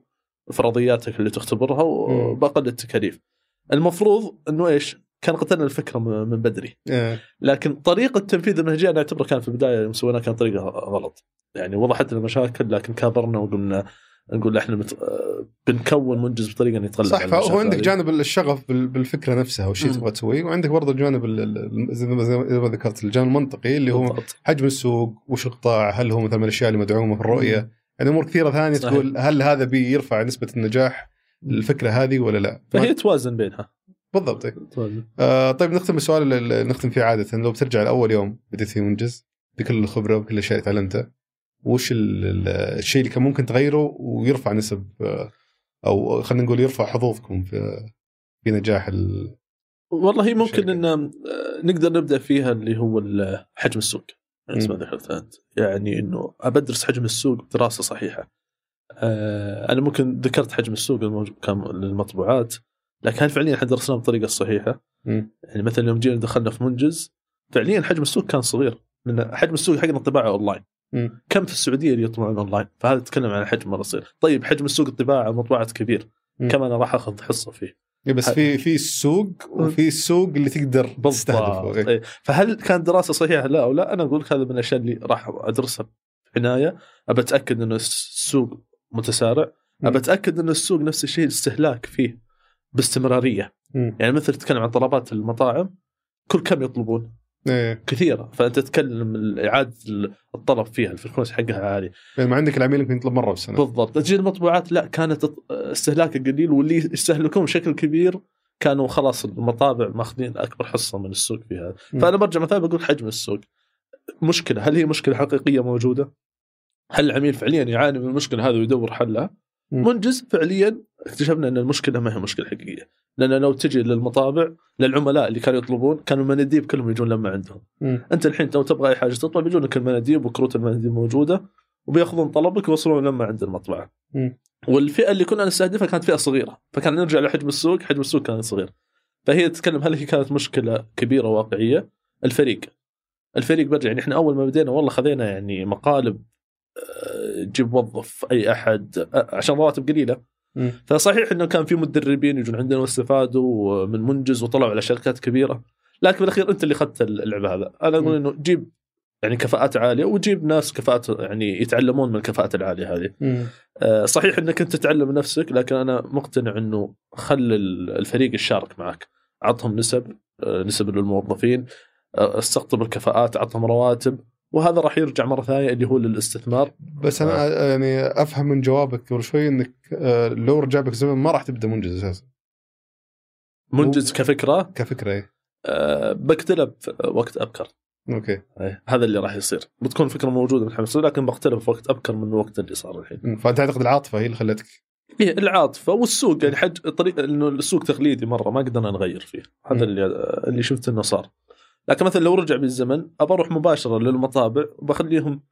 فرضياتك اللي تختبرها وبأقل التكاليف. المفروض إنه إيش؟ كان قتلنا الفكرة من بدري إيه. لكن طريقة تنفيذ المنهجيه أنا أعتبرها كان في البداية يوم سويناها كان طريقة غلط يعني وضحت لنا مشاكل لكن كابرنا وقلنا نقول إحنا مت... آه، بنكون منجز بطريقة نتغلب صح فهو عندك. جانب الشغف بال- بالفكرة نفسها والشيء مم. تبغى تسويه وعندك برضه الجانب ال- ال- زي ما ذكرت الجانب المنطقي اللي هو بالضبط. حجم السوق وش القطاع هل هو مثلا من الأشياء اللي مدعومة في الرؤية يعني أمور كثيرة ثانية صحيح. تقول هل هذا بيرفع نسبة النجاح الفكرة هذه ولا لا فهي توازن بينها بالضبط. توازن آه طيب نختم بالسؤال اللي نختم فيه عادة لو بترجع لأول يوم بديت فيه منجز بكل الخبرة وبكل الأشياء اللي تعلمتها وش ال- ال- الشيء اللي كان ممكن تغيره ويرفع نسب آه، أو خلينا نقول يرفع حظوظكم في في نجاح ال... والله هي ممكن. إن آه، نقدر نبدأ فيها اللي هو حجم السوق يعني. ما ذكرت انت يعني إنه أبدرس حجم السوق بدراسه صحيحة آه، أنا ممكن ذكرت حجم السوق الموجود كان للمطبوعات لكن هل فعليا إحنا درسناه بالطريقة الصحيحه؟ مم. يعني مثلا يوم جينا دخلنا في منجز فعليا حجم السوق كان صغير لأن حجم السوق حقنا الطباعة أونلاين. كم في السعودية اللي يطبعون أونلاين فهذا تتكلم عن حجم مره صغير طيب حجم السوق الطباعة مطبوعات كبير مم. كم أنا راح أخذ حصة فيه إيه بس في في السوق وفي السوق اللي تقدر تستهدفه بالضبط إيه. إيه. فهل كانت دراسة صحيحة لا أو لا أنا أقول لك هذا من الأشياء اللي راح أدرسها بعنايه أبى أتأكد إنه السوق متسارع. أبى أتأكد إنه السوق نفس الشيء الاستهلاك فيه باستمرارية. مم. يعني مثل تتكلم عن طلبات المطاعم كل كم يطلبون؟ إيه. كثيرة. فأنت تتكلم إعادة الطلب فيها الفريكونسي حقها عالي يعني ما عندك العميل يمكن يطلب مرة بالسنه بالضبط. تجي المطبوعات لا كانت استهلاكها قليل واللي يستهلكون بشكل كبير كانوا خلاص المطابع ماخذين أكبر حصة من السوق فيها. مم. فأنا برجع مثلا بقول حجم السوق. مشكلة. هل هي مشكلة حقيقية موجودة؟ هل العميل فعليا يعاني من المشكلة؟ هذه ويدور حلها؟ منجز فعليا. اكتشفنا إن المشكلة ما هي مشكلة حقيقية. لأن لو تجي للمطابع للعملاء اللي كانوا يطلبون كانوا المناديب كلهم يجون لما عندهم. مم. أنت الحين لو تبغى أي حاجة تطلب يجونك المناديب وكروت المناديب موجودة وبيأخذون طلبك ويوصلون لما عند المطبعة. والفئة اللي كنا نستهدفها كانت فئة صغيرة. فكان نرجع لحجم السوق حجم السوق كان صغير. فهي تتكلم هل هي كانت مشكلة كبيرة واقعية؟ الفريق. الفريق برجع يعني إحنا أول ما بدينا والله خذينا يعني مقالب تجيب موظف أي أحد عشان رواتب قليلة. مم. فصحيح إنه كان في مدربين يجون عندنا واستفادوا من منجز وطلعوا على شركات كبيرة. لكن بالأخير أنت اللي اخذت اللعبة هذا. أنا أقول إنه جيب يعني كفاءات عالية وجيب ناس كفاءات يعني يتعلمون من الكفاءات العالية هذه. مم. آه، صحيح إنك أنت تتعلم نفسك لكن أنا مقتنع إنه خل ال- الفريق يشارك معك. عطهم نسب آه، نسب للموظفين. آه، أستقطب الكفاءات عطهم رواتب. وهذا راح يرجع مرة ثانية اللي هو للاستثمار. بس أنا آه، يعني أفهم من جوابك قبل شوي إنك آه، لو رجع بك زمن ما راح تبدأ منجز أساسا. منجز كفكرة؟ كفكرة إيه. آه، بكتلها في وقت أبكر. أوكي. إيه، هذا اللي راح يصير. بتكون فكرة موجودة من حماس لكن بختلف في وقت أبكر من الوقت اللي صار الحين. فانت تعتقد العاطفة هي اللي خلتك. إيه العاطفة والسوق يعني حج طريقه إنه السوق تقليدي مرة ما قدرنا نغير فيه. هذا. اللي اللي شفت إنه صار. لكن مثلا لو رجع بالزمن أبى أروح مباشرة للمطابع وبخليهم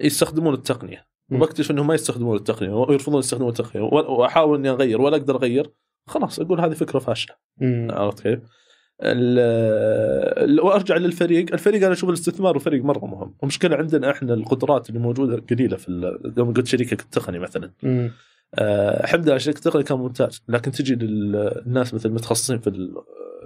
يستخدمون التقنية. وبكتشف إنهم ما يستخدمون التقنية ويرفضون يستخدمون التقنية وأحاول إني أغير ولا أقدر أغير خلاص أقول هذه فكرة فاشلة. عرفت كيف؟ وأرجع للفريق، الفريق أنا أشوف الاستثمار والفريق مرة مهم، المشكلة عندنا إحنا القدرات اللي موجودة قليلة في يوم قلت شريكك التقني مثلا، مم. الحمد لله شركه التقني كان ممتاز، لكن تجي للناس مثل المتخصصين في ال-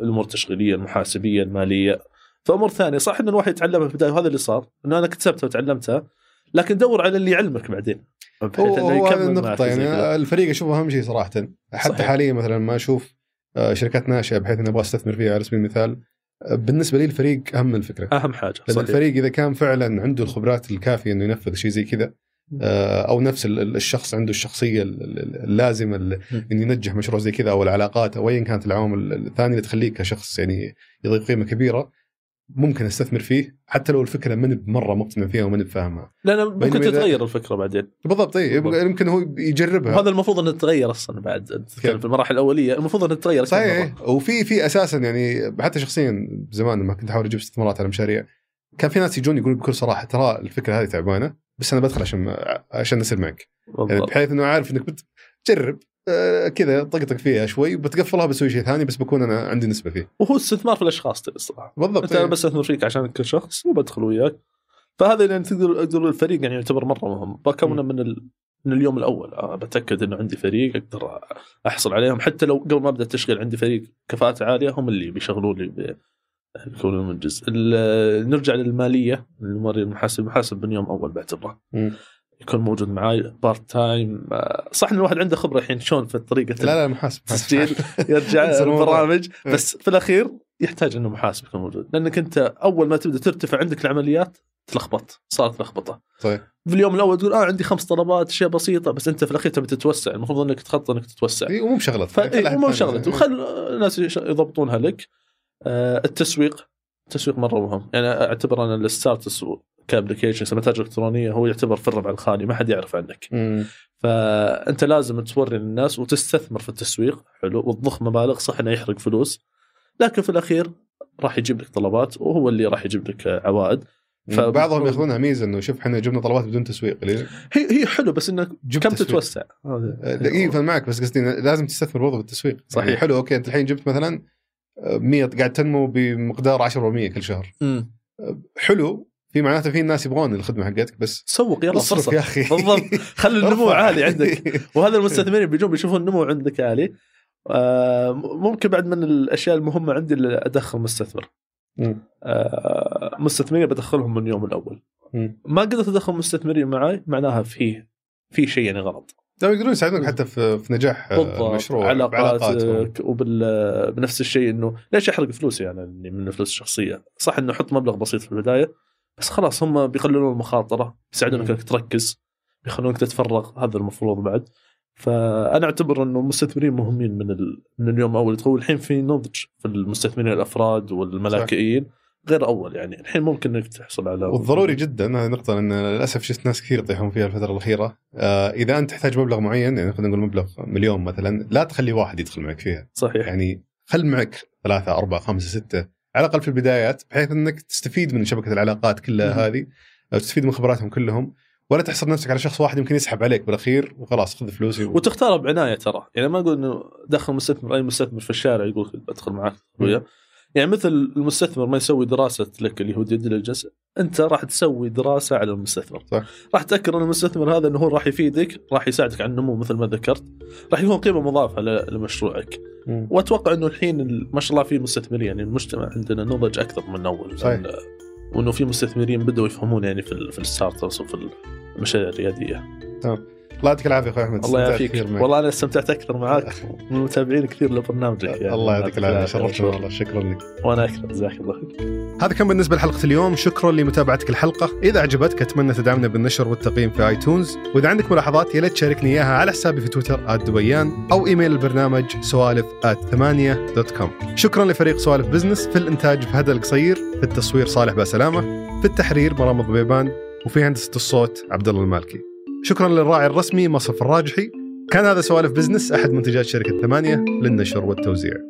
الأمور التشغيلية، المحاسبية، المالية، فامور ثانية صح إن الواحد يتعلمها في البداية وهذا اللي صار، إنه أنا كتبتها وتعلمتها لكن دور على اللي يعلمك بعدين. بحيث يكمل زي كذا. يعني الفريق أشوفه أهم شيء صراحة حتى صحيح. حاليا مثلا ما أشوف آه، شركات ناشئة بحيث إني أبغى أستثمر فيها على سبيل المثال آه، بالنسبة لي الفريق أهم من الفكرة أهم حاجة لأن صحيح. الفريق إذا كان فعلا عنده الخبرات الكافية إنه ينفذ شيء زي كذا آه، أو نفس ال- ال- الشخص عنده الشخصية ال- ال- اللازمة ال- مم. إنه ينجح مشروع زي كذا أو العلاقات أو ايا كانت العوامل الثانية اللي تخليك كشخص يعني يضيف قيمة كبيرة ممكن أستثمر فيه حتى لو الفكرة من مرة مقتنع فيها وماني بفاهمها لأن ممكن تتغير الفكرة بعدين. بالضبط اي. يمكن هو يجربها وهذا المفروض إنه تتغير أصلا بعد في المراحل الأولية المفروض إنه تتغير صحيح. وفي في أساسا يعني حتى شخصيا زمان لما كنت أحاول أجيب استثمارات على مشاريع كان في ناس يجون يقولون بكل صراحة ترى الفكرة هذه تعبانة بس أنا بدخل عشان عشان اصير معك يعني. بحيث إنه عارف إنك بتجرب كذا طقطق فيها شوي وبتقفلها بسوي شيء ثاني بس بكون أنا عندي نسبة فيه. وهو استثمار في الأشخاص ترى الصراحة. بالضبط أنت أنا إيه. بستثمر فيك عشان كشخص وبدخل وياك. فهذا اللي تقدر أقدر الفريق يعني يعتبر مرة مهم. بكونه من ال... من اليوم الأول. آه بتأكد إنه عندي فريق أقدر أحصل عليهم. حتى لو قبل ما أبدأ التشغيل عندي فريق كفاءات عالية هم اللي بيشغلوا لي ب- بيكونوا المنجز ال- نرجع للمالية المالية المحاسب المحاسب من يوم أول بعتبره. يكون موجود معاي part time آه، صح إن الواحد عنده خبرة الحين شلون في طريقة لا لا محاسب التسجيل يرجع. البرامج. إيه. بس في الأخير يحتاج إنه محاسب يكون موجود. لأنك أنت أول ما تبدأ ترتفع عندك العمليات تلخبط صارت لخبطة. طيب. في اليوم الأول تقول آه عندي خمس طلبات أشياء بسيطة بس أنت في الأخير تبي تتوسع. المفروض إنك تخطط إنك تتوسع. إيه، ومو بشغلت ف خلها إيه، مو ثانية. شغلت وخل الناس يضبطونها لك. آه التسويق. التسويق مرة مهم. يعني أعتبر أنا ال startups ك application متاجر الكترونيه هو يعتبر في الربع الخالي ما حد يعرف عنك مم. فأنت لازم توري للناس وتستثمر في التسويق حلو وتضخ مبالغ صح إنه يحرق فلوس لكن في الأخير راح يجيب لك طلبات وهو اللي راح يجيب لك عوائد ف- بعضهم ياخذونها ميزة إنه شوف إحنا جبنا طلبات بدون تسويق هي هي حلو بس إنك كم تسويق. تتوسع. اي فاهم معك بس قصدي لازم تستثمر برضه بالتسويق صحيح. يعني حلو أوكي أنت الحين جبت مثلا 100 قاعد تنمو بمقدار 10% كل شهر مم. حلو في معناته في ناس يبغون الخدمة حقتك بس سوق يلا فرصة. يا أخي. بالضبط. خلي النمو. عالي عندك. وهذا المستثمرين بيجون بيشوفون النمو عندك عالي. آه، ممكن بعد من الأشياء المهمة عندي اللي أدخل مستثمر. آه، مستثمرين بدخلهم من اليوم الأول. ما قدرت أدخل مستثمرين معي معناها في في شيء يعني غلط. لا يقدرون يساعدونك حتى في, في نجاح آه، المشروع. علاقاتك وبال بنفس الشيء إنه ليش أحرق فلوسي يعني إني من الفلوس الشخصية. صح إنه أحط مبلغ بسيط في البداية بس خلاص هم بيقللون المخاطرة يساعدونك مم. إنك تركز بيخلونك تتفرغ هذا المفروض بعد. فأنا أعتبر إنه المستثمرين مهمين من ال... من اليوم الأول تقول الحين في نضج في المستثمرين الأفراد والملاكئين غير أول يعني. الحين ممكن إنك تحصل على والضروري جدا. هذه نقطة لأن للأسف شفت ناس كثير يطيحون فيها الفترة الأخيرة. آه إذا أنت تحتاج مبلغ معين يعني خلينا نقول مبلغ مليون مثلا لا تخلي واحد يدخل معك فيها. صحيح. يعني خل معك ثلاثة أربعة خمسة ستة. على الأقل في البدايات بحيث أنك تستفيد من شبكة العلاقات كلها مم. هذه أو تستفيد من خبراتهم كلهم ولا تحصر نفسك على شخص واحد يمكن يسحب عليك بالأخير وخلاص خذ فلوسي و... وتختاره بعناية ترى. يعني ما أقول إنه دخل مستثمر أي مستثمر في الشارع يقول أدخل معك وياه. يعني مثل المستثمر ما يسوي دراسة لك اللي هو دي ديليجنس أنت راح تسوي دراسة على المستثمر. صح. راح تأكد إن المستثمر هذا إنه هو راح يفيدك راح يساعدك على النمو مثل ما ذكرت راح يكون قيمة مضافة لمشروعك. مم. وأتوقع إنه الحين ال- ما شاء الله في مستثمرين يعني المجتمع عندنا نضج أكثر من أول صحيح. وإنه في مستثمرين بدأوا يفهمون يعني في ال- في ال startups وفي المشاريع الريادية الله يعطيك العافية أخوي أحمد الله يعافيك. والله أنا استمتعت أكثر معك من المتابعين كثير لبرنامجك يعني. الله يعطيك العافية شرفتنا والله شكرا لك. وأنا أكثر. جزاك الله خير. هذا كان بالنسبة لحلقة اليوم. شكرا لمتابعتك الحلقة. إذا عجبتك أتمنى تدعمنا بالنشر والتقييم في iTunes. وإذا عندك ملاحظات يا ليت تشاركني إياها على حسابي في تويتر @دبيان أو إيميل البرنامج سوالف ثمانية dot com. شكرا لفريق سوالف business في الإنتاج فهد القصير. في التصوير صالح باسلامه في التحرير مرام الضبيبان وفي هندسة الصوت عبد الله المالكي. شكرا للراعي الرسمي مصرف الراجحي. كان هذا سوالف بزنس أحد منتجات شركة ثمانية للنشر والتوزيع.